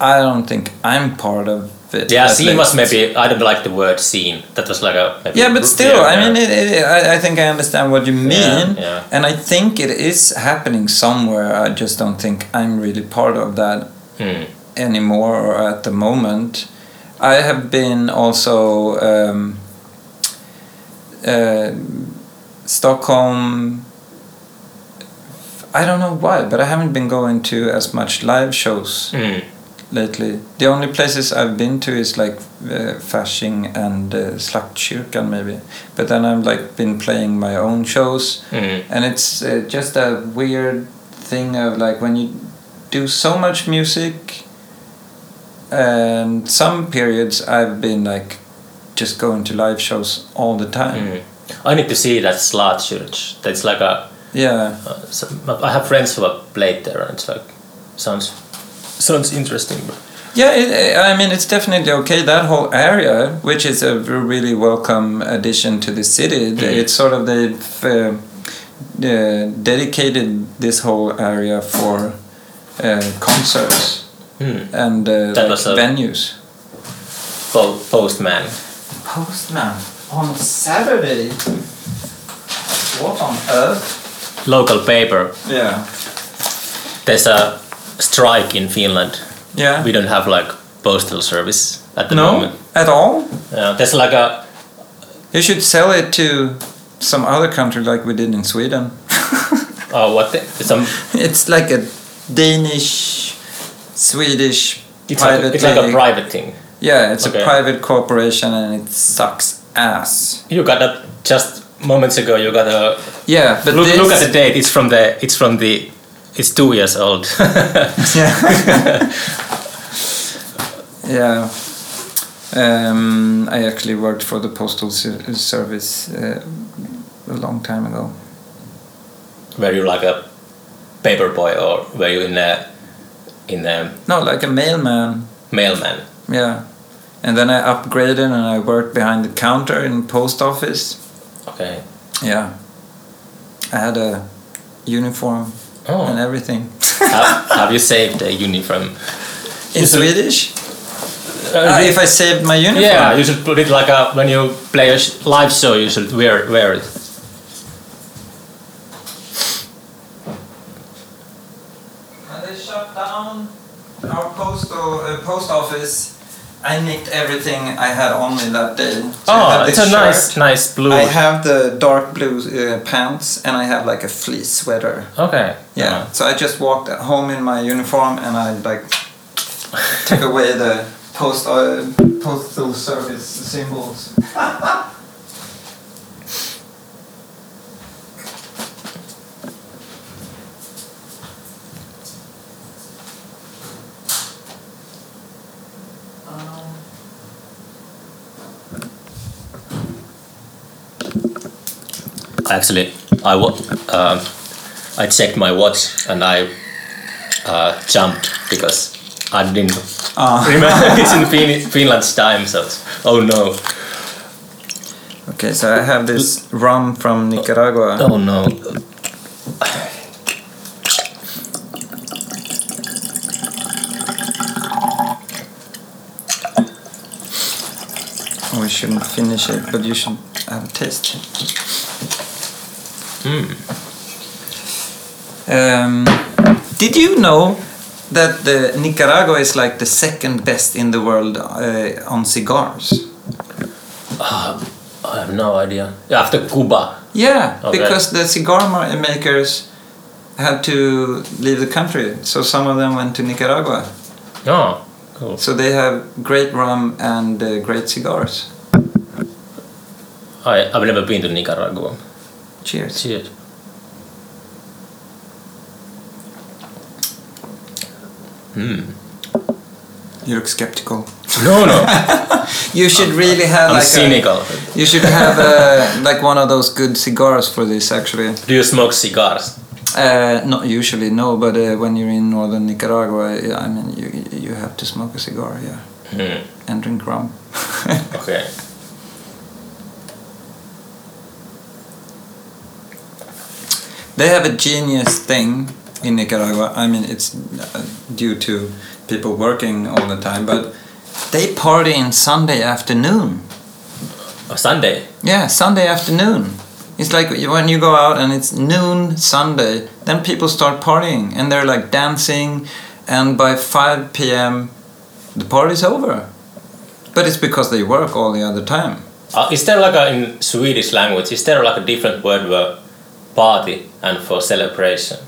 I don't think I'm part of it. Yeah, scene was least. maybe I don't like the word scene. That was like a maybe Yeah, but still, yeah, I yeah. mean, it, it, I, I think I understand what you mean, yeah. and I think it is happening somewhere. I just don't think I'm really part of that Hmm. anymore or at the moment. I have been also um, uh, Stockholm. I don't know why, but I haven't been going to as much live shows Hmm. Lately. The only places I've been to is like uh, Fasching and uh, Slaktkyrkan maybe. But then I've like been playing my own shows, Hmm. and it's uh, just a weird thing of like when you do so much music. And some periods I've been like just going to live shows all the time. Hmm. I need to see that Church. That's like a. Yeah. Uh, some, I have friends who have played there, and it's like sounds sounds interesting. But Yeah, it, I mean it's definitely okay. That whole area, which is a really welcome addition to the city, Mm. it's sort of they've uh, uh, dedicated this whole area for uh, concerts hmm. and uh, like venues. Po- Postman. Postman on Saturday. What on earth? Local paper. Yeah. There's a strike in Finland. Yeah. We don't have like postal service at the no, moment. at all. Yeah, there's like a You should sell it to some other country like we did in Sweden. oh what the, some It's like a Danish, Swedish it's like, private. it's like a private thing. Yeah, it's Okay. a private corporation and it sucks ass. You got a just moments ago. You got a Yeah, but look. this, Look at the date. It's from the. It's from the. It's two years old. Yeah. yeah. Um, I actually worked for the postal ser- service uh, a long time ago. were you like a paper boy or were you in a in a No, like a mailman. mailman? Yeah. And then I upgraded and I worked behind the counter in post office. Okay. Yeah. I had a uniform Oh. and everything. have, have you saved a uniform? In You should- Swedish? Uh, Ah, if I saved my uniform? yeah, you should put it like a when you play a live show. You should wear wear it. When they shut down our postal uh, post office, I nicked everything I had on me that day. So Oh, it's a nice shirt. nice blue. I have the dark blue uh, pants and I have like a fleece sweater. okay. Yeah. So I just walked home in my uniform and I like took away the post uh, postal service symbols. Actually, I um I checked my watch and I uh, jumped because I didn't Ah. remember it's in fin- Finland's time. So oh no. Okay, so I have this rum from Nicaragua. Oh no. We shouldn't finish it, but you should have a taste. Um, did you know that the Nicaragua is like the second best in the world uh, on cigars? I have no idea. After Cuba. Yeah, Okay. because the cigar makers had to leave the country, so some of them went to Nicaragua. Oh, cool. So they have great rum and uh, great cigars. I, I've never been to Nicaragua. Cheers. Cheers. Hmm. You look skeptical. No, no. You should really have I'm like cynical. A, you should have a, like one of those good cigars for this actually. Do you smoke cigars? Uh, not usually, no. But uh, when you're in northern Nicaragua, I mean, you you have to smoke a cigar, yeah, Hmm. and drink rum. Okay. They have a genius thing in Nicaragua. I mean, it's uh, due to people working all the time, but They party in Sunday afternoon. A Sunday. Yeah, Sunday afternoon. It's like when you go out and it's noon Sunday, then people start partying and they're like dancing, and by 5 p.m., the party's over. But it's because they work all the other time. Uh, is there like a in Swedish language? Is there like a different word for party and for celebration?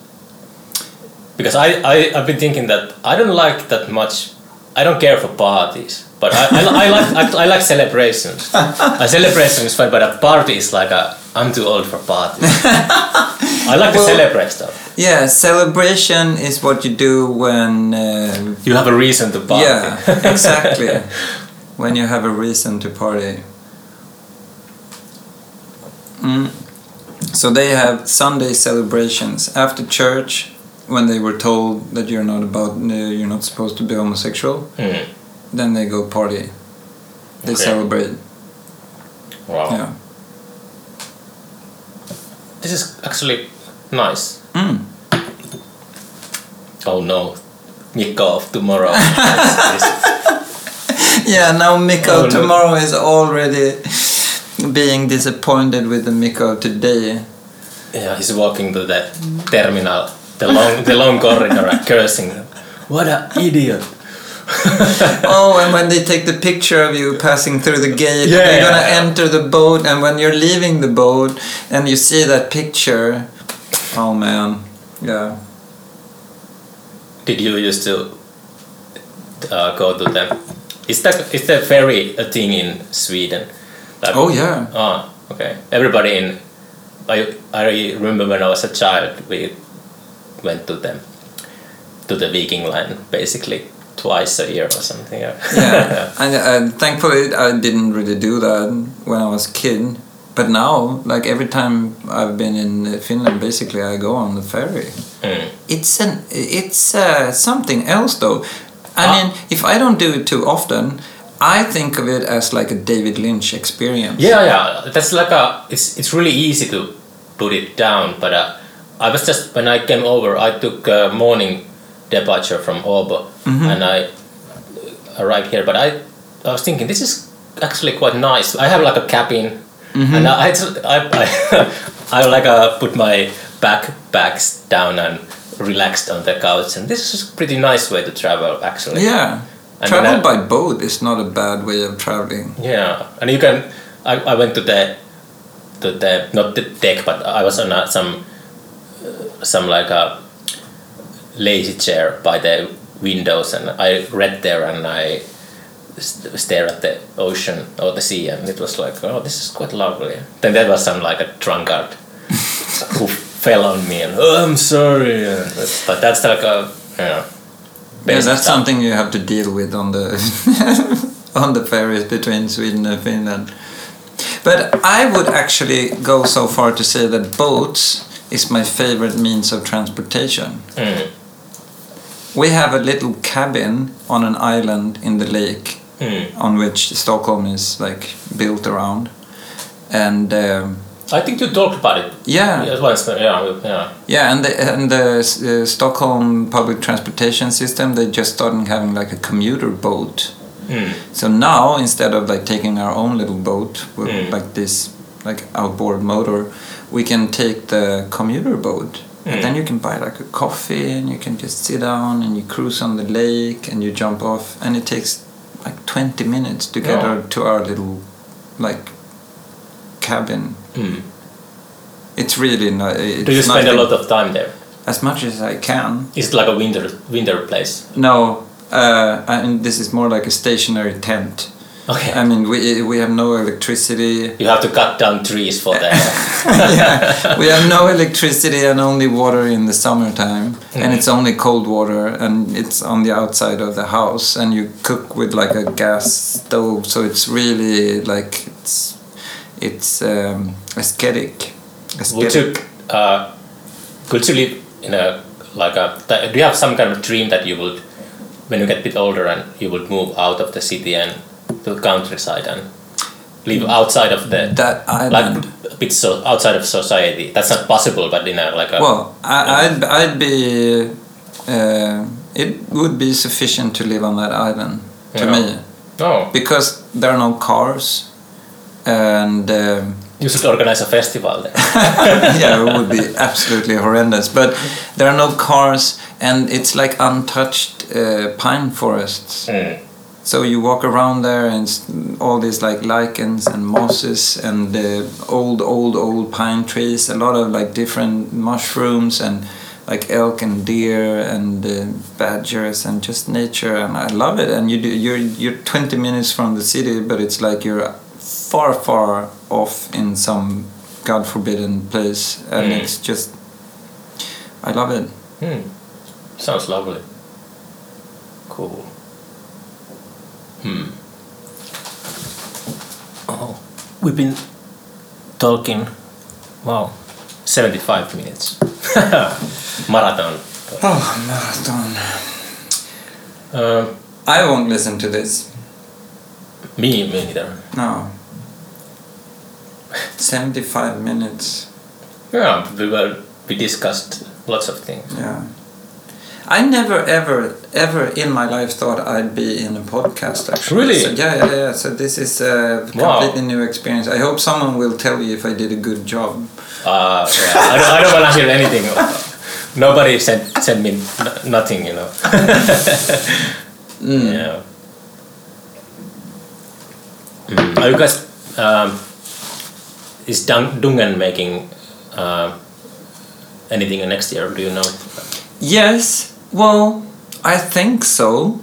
Because I, I I've been thinking that I don't like that much. I don't care for parties, but I, I, I like I, I like celebrations. a celebration is fine, but a party is like a I'm too old for parties. I like Well- to celebrate stuff. Yeah, celebration is what you do when. Uh, You have a reason to party. yeah, exactly. when you have a reason to party. Mm. So they have Sunday celebrations after church when they were told that you're not about uh, you're not supposed to be homosexual. Mm. Then they go party. They Okay. celebrate. Wow. Yeah. This is actually nice. Mm. Oh no, Mikko of tomorrow. Yeah. Now Mikko Oh, no. tomorrow is already being disappointed with the Mikko today. Yeah, he's walking to the terminal, the long, the long corridor, cursing. What an idiot! oh, and when they take the picture of you passing through the gate, Yeah, they're gonna yeah. enter the boat, and when you're leaving the boat and you see that picture, oh man, yeah. Did you used to uh, go to the? Is that is the ferry a thing in Sweden? Like- Oh yeah. Ah, okay. Everybody in. I I remember when I was a child, we went to them to the Viking Line basically twice a year or something. Yeah, and uh, thankfully I didn't really do that when I was a kid. But now, like every time I've been in Finland, basically I go on the ferry. Mm. It's an it's uh, something else though. I Ah. mean, if I don't do it too often, I think of it as like a David Lynch experience. Yeah, yeah. That's like a. It's it's really easy to put it down, but uh, I was just when I came over, I took a morning departure from Åbo, and I arrived here. But I, I was thinking this is actually quite nice. I have like a cabin, and I, I, I, I, I like uh, put my backpacks down and relaxed on the couch, and this is a pretty nice way to travel actually. Yeah. And Travel I- by boat is not a bad way of traveling. Yeah, and you can. I, I went to the to the not the deck, but I was on a, some uh, some like a lazy chair by the windows, and I read there, and I st- stare at the ocean or the sea, and it was like, oh, this is quite lovely. Then there was some like a drunkard who fell on me, and oh, I'm sorry, and that's, but that's like a. Yeah, basic that's stuff. something you have to deal with on the on the ferries between Sweden and Finland. But I would actually go so far to say that boats is my favorite means of transportation. Mm, We have a little cabin on an island in the lake mm. on which Stockholm is like built around. And um, I think you talked about it. yeah, Yeah, yeah, yeah. Yeah, and the, and the uh, Stockholm public transportation system, they just started having like a commuter boat. Mm. So now instead of like taking our own little boat with Mm. like this like outboard motor, we can take the commuter boat. And Mm. then you can buy like a coffee and you can just sit down and you cruise on the lake and you jump off and it takes like 20 minutes to get Yeah. our, to our little like cabin. Mm. It's really not. It's Do you spend a lot of time there? as much as I can. It's like a winter winter place? No, uh, and this is more like a stationary tent. Okay. I mean, we we have no electricity. you have to cut down trees for that. yeah, we have no electricity and only water in the summertime, and Mhm. it's only cold water, and it's on the outside of the house, and you cook with like a gas stove, so it's really like it's it's um, aesthetic. Would aesthetic. you, uh, could you live in a like a? Do you have some kind of dream that you would, when you get a bit older and you would move out of the city and to the countryside and live outside of the that like island? a bit so outside of society? That's not possible, but in a like a. Well, I, I'd, I'd be. Uh, it would be sufficient to live on that island to Yeah. me. Oh, because there are no cars, and um, you should organize a festival there. yeah, it would be absolutely horrendous. But there are no cars, and it's like untouched uh, pine forests. Mm. So you walk around there, and all these like lichens and mosses and uh, old, old, old pine trees. A lot of like different mushrooms and like elk and deer and uh, badgers and just nature. And I love it. And you do, you're you're 20 minutes from the city, but it's like you're far, far off in some God forbidden place, and Mm. it's just I love it. Hmm. Sounds lovely. Cool. Hmm. Oh, we've been talking. Wow, seventy-five minutes. Marathon. Oh, marathon. Uh, I won't listen to this. me, me neither. No. 75 minutes. Yeah, we were we discussed lots of things. Yeah. I never, ever, ever in my life thought I'd be in a podcast. Actually, Really? So, yeah, yeah, yeah. So this is a Wow. completely new experience. I hope someone will tell me if I did a good job. Uh, yeah, I don't, I don't want to hear anything. Nobody sent sent me n- nothing, you know. Mm. Yeah. Mm. Are you guys? Um, is Dun- Dungen making uh, anything next year? Do you know? Yes. Well, I think so.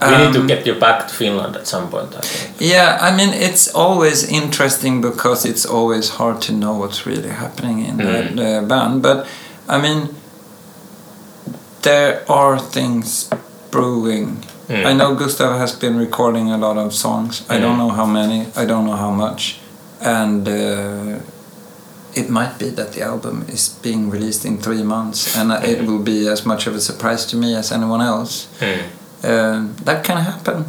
We need to Um, get you back to Finland at some point. I think. Yeah, I mean it's always interesting because it's always hard to know what's really happening in Mm. the, the band. But I mean, there are things brewing. Mm. I know Gustav has been recording a lot of songs. I Mm. don't know how many. I don't know how much, and uh, it might be that the album is being released in three months, and uh, it Mm. will be as much of a surprise to me as anyone else. Mm. Uh, that can happen.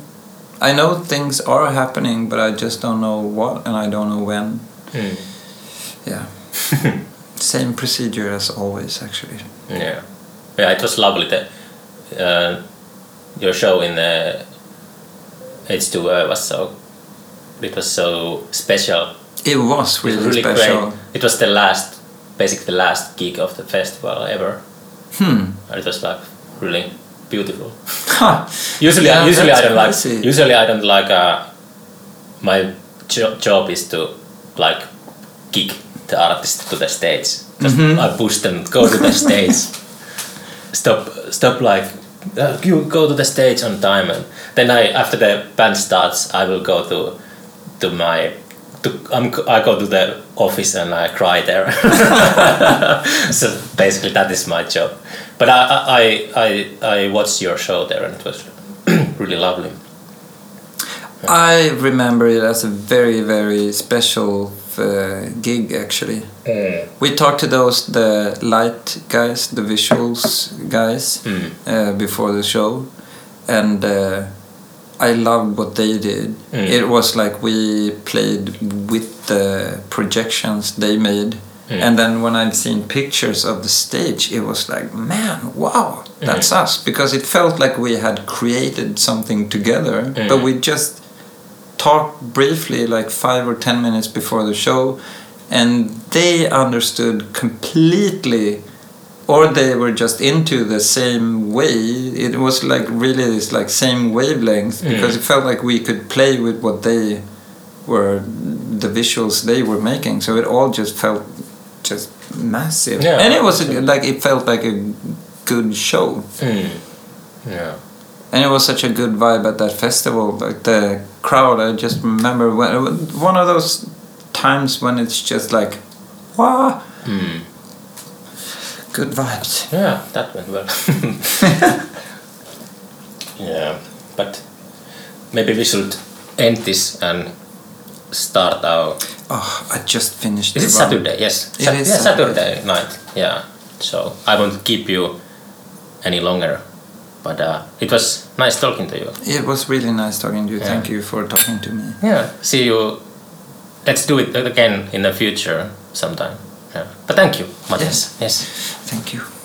I know things are happening, but I just don't know what and I don't know when. Mm. Yeah. Same procedure as always, actually. Yeah, yeah. It was lovely. The, uh, your show in the H2O was so. It was so special. It was It really, was really special. great. It was the last, basically the last gig of the festival ever, Hmm. and it was like really beautiful. Usually, Yeah, usually I don't like. Usually I don't like. Uh, my jo- job is to like kick the artist to the stage. Just Mhm. I push them go to the stage. Stop, stop! Like uh, you go to the stage on time, and then I after the band starts, I will go to to my. To, I'm, I go to the office and I cry there. so basically, that is my job. But I, I, I, I watched your show there and it was really lovely. I remember it as a very, very special uh, gig, actually. We talked to those, the light guys, the visuals guys, Mm. uh, before the show. And uh, I loved what they did. Mm. It was like we played with the projections they made. Mm. And then when I'd seen pictures of the stage, it was like, man, wow, that's us. Because it felt like we had created something together, but Mm. we just talked briefly, like five or ten minutes before the show, and they understood completely or they were just into the same way it was like really this like same wavelength Mm. because it felt like we could play with what they were the visuals they were making so it all just felt just massive Yeah. and it was a, like it felt like a good show Mm. Yeah. and it was such a good vibe at that festival like the crowd i just remember when one of those times when it's just like wow Mm. Good vibes Yeah, that went well. yeah, but maybe we should end this and start our. oh i just finished Is the it. Saturday? Yes. It yeah, Saturday. Saturday night. Yeah. So I won't keep you any longer, but uh, it was nice talking to you. It was really nice talking to you. Yeah. Thank you for talking to me. Yeah. See you. Let's do it again in the future sometime. Yeah. But thank you, Matthias. Yes. Thank you.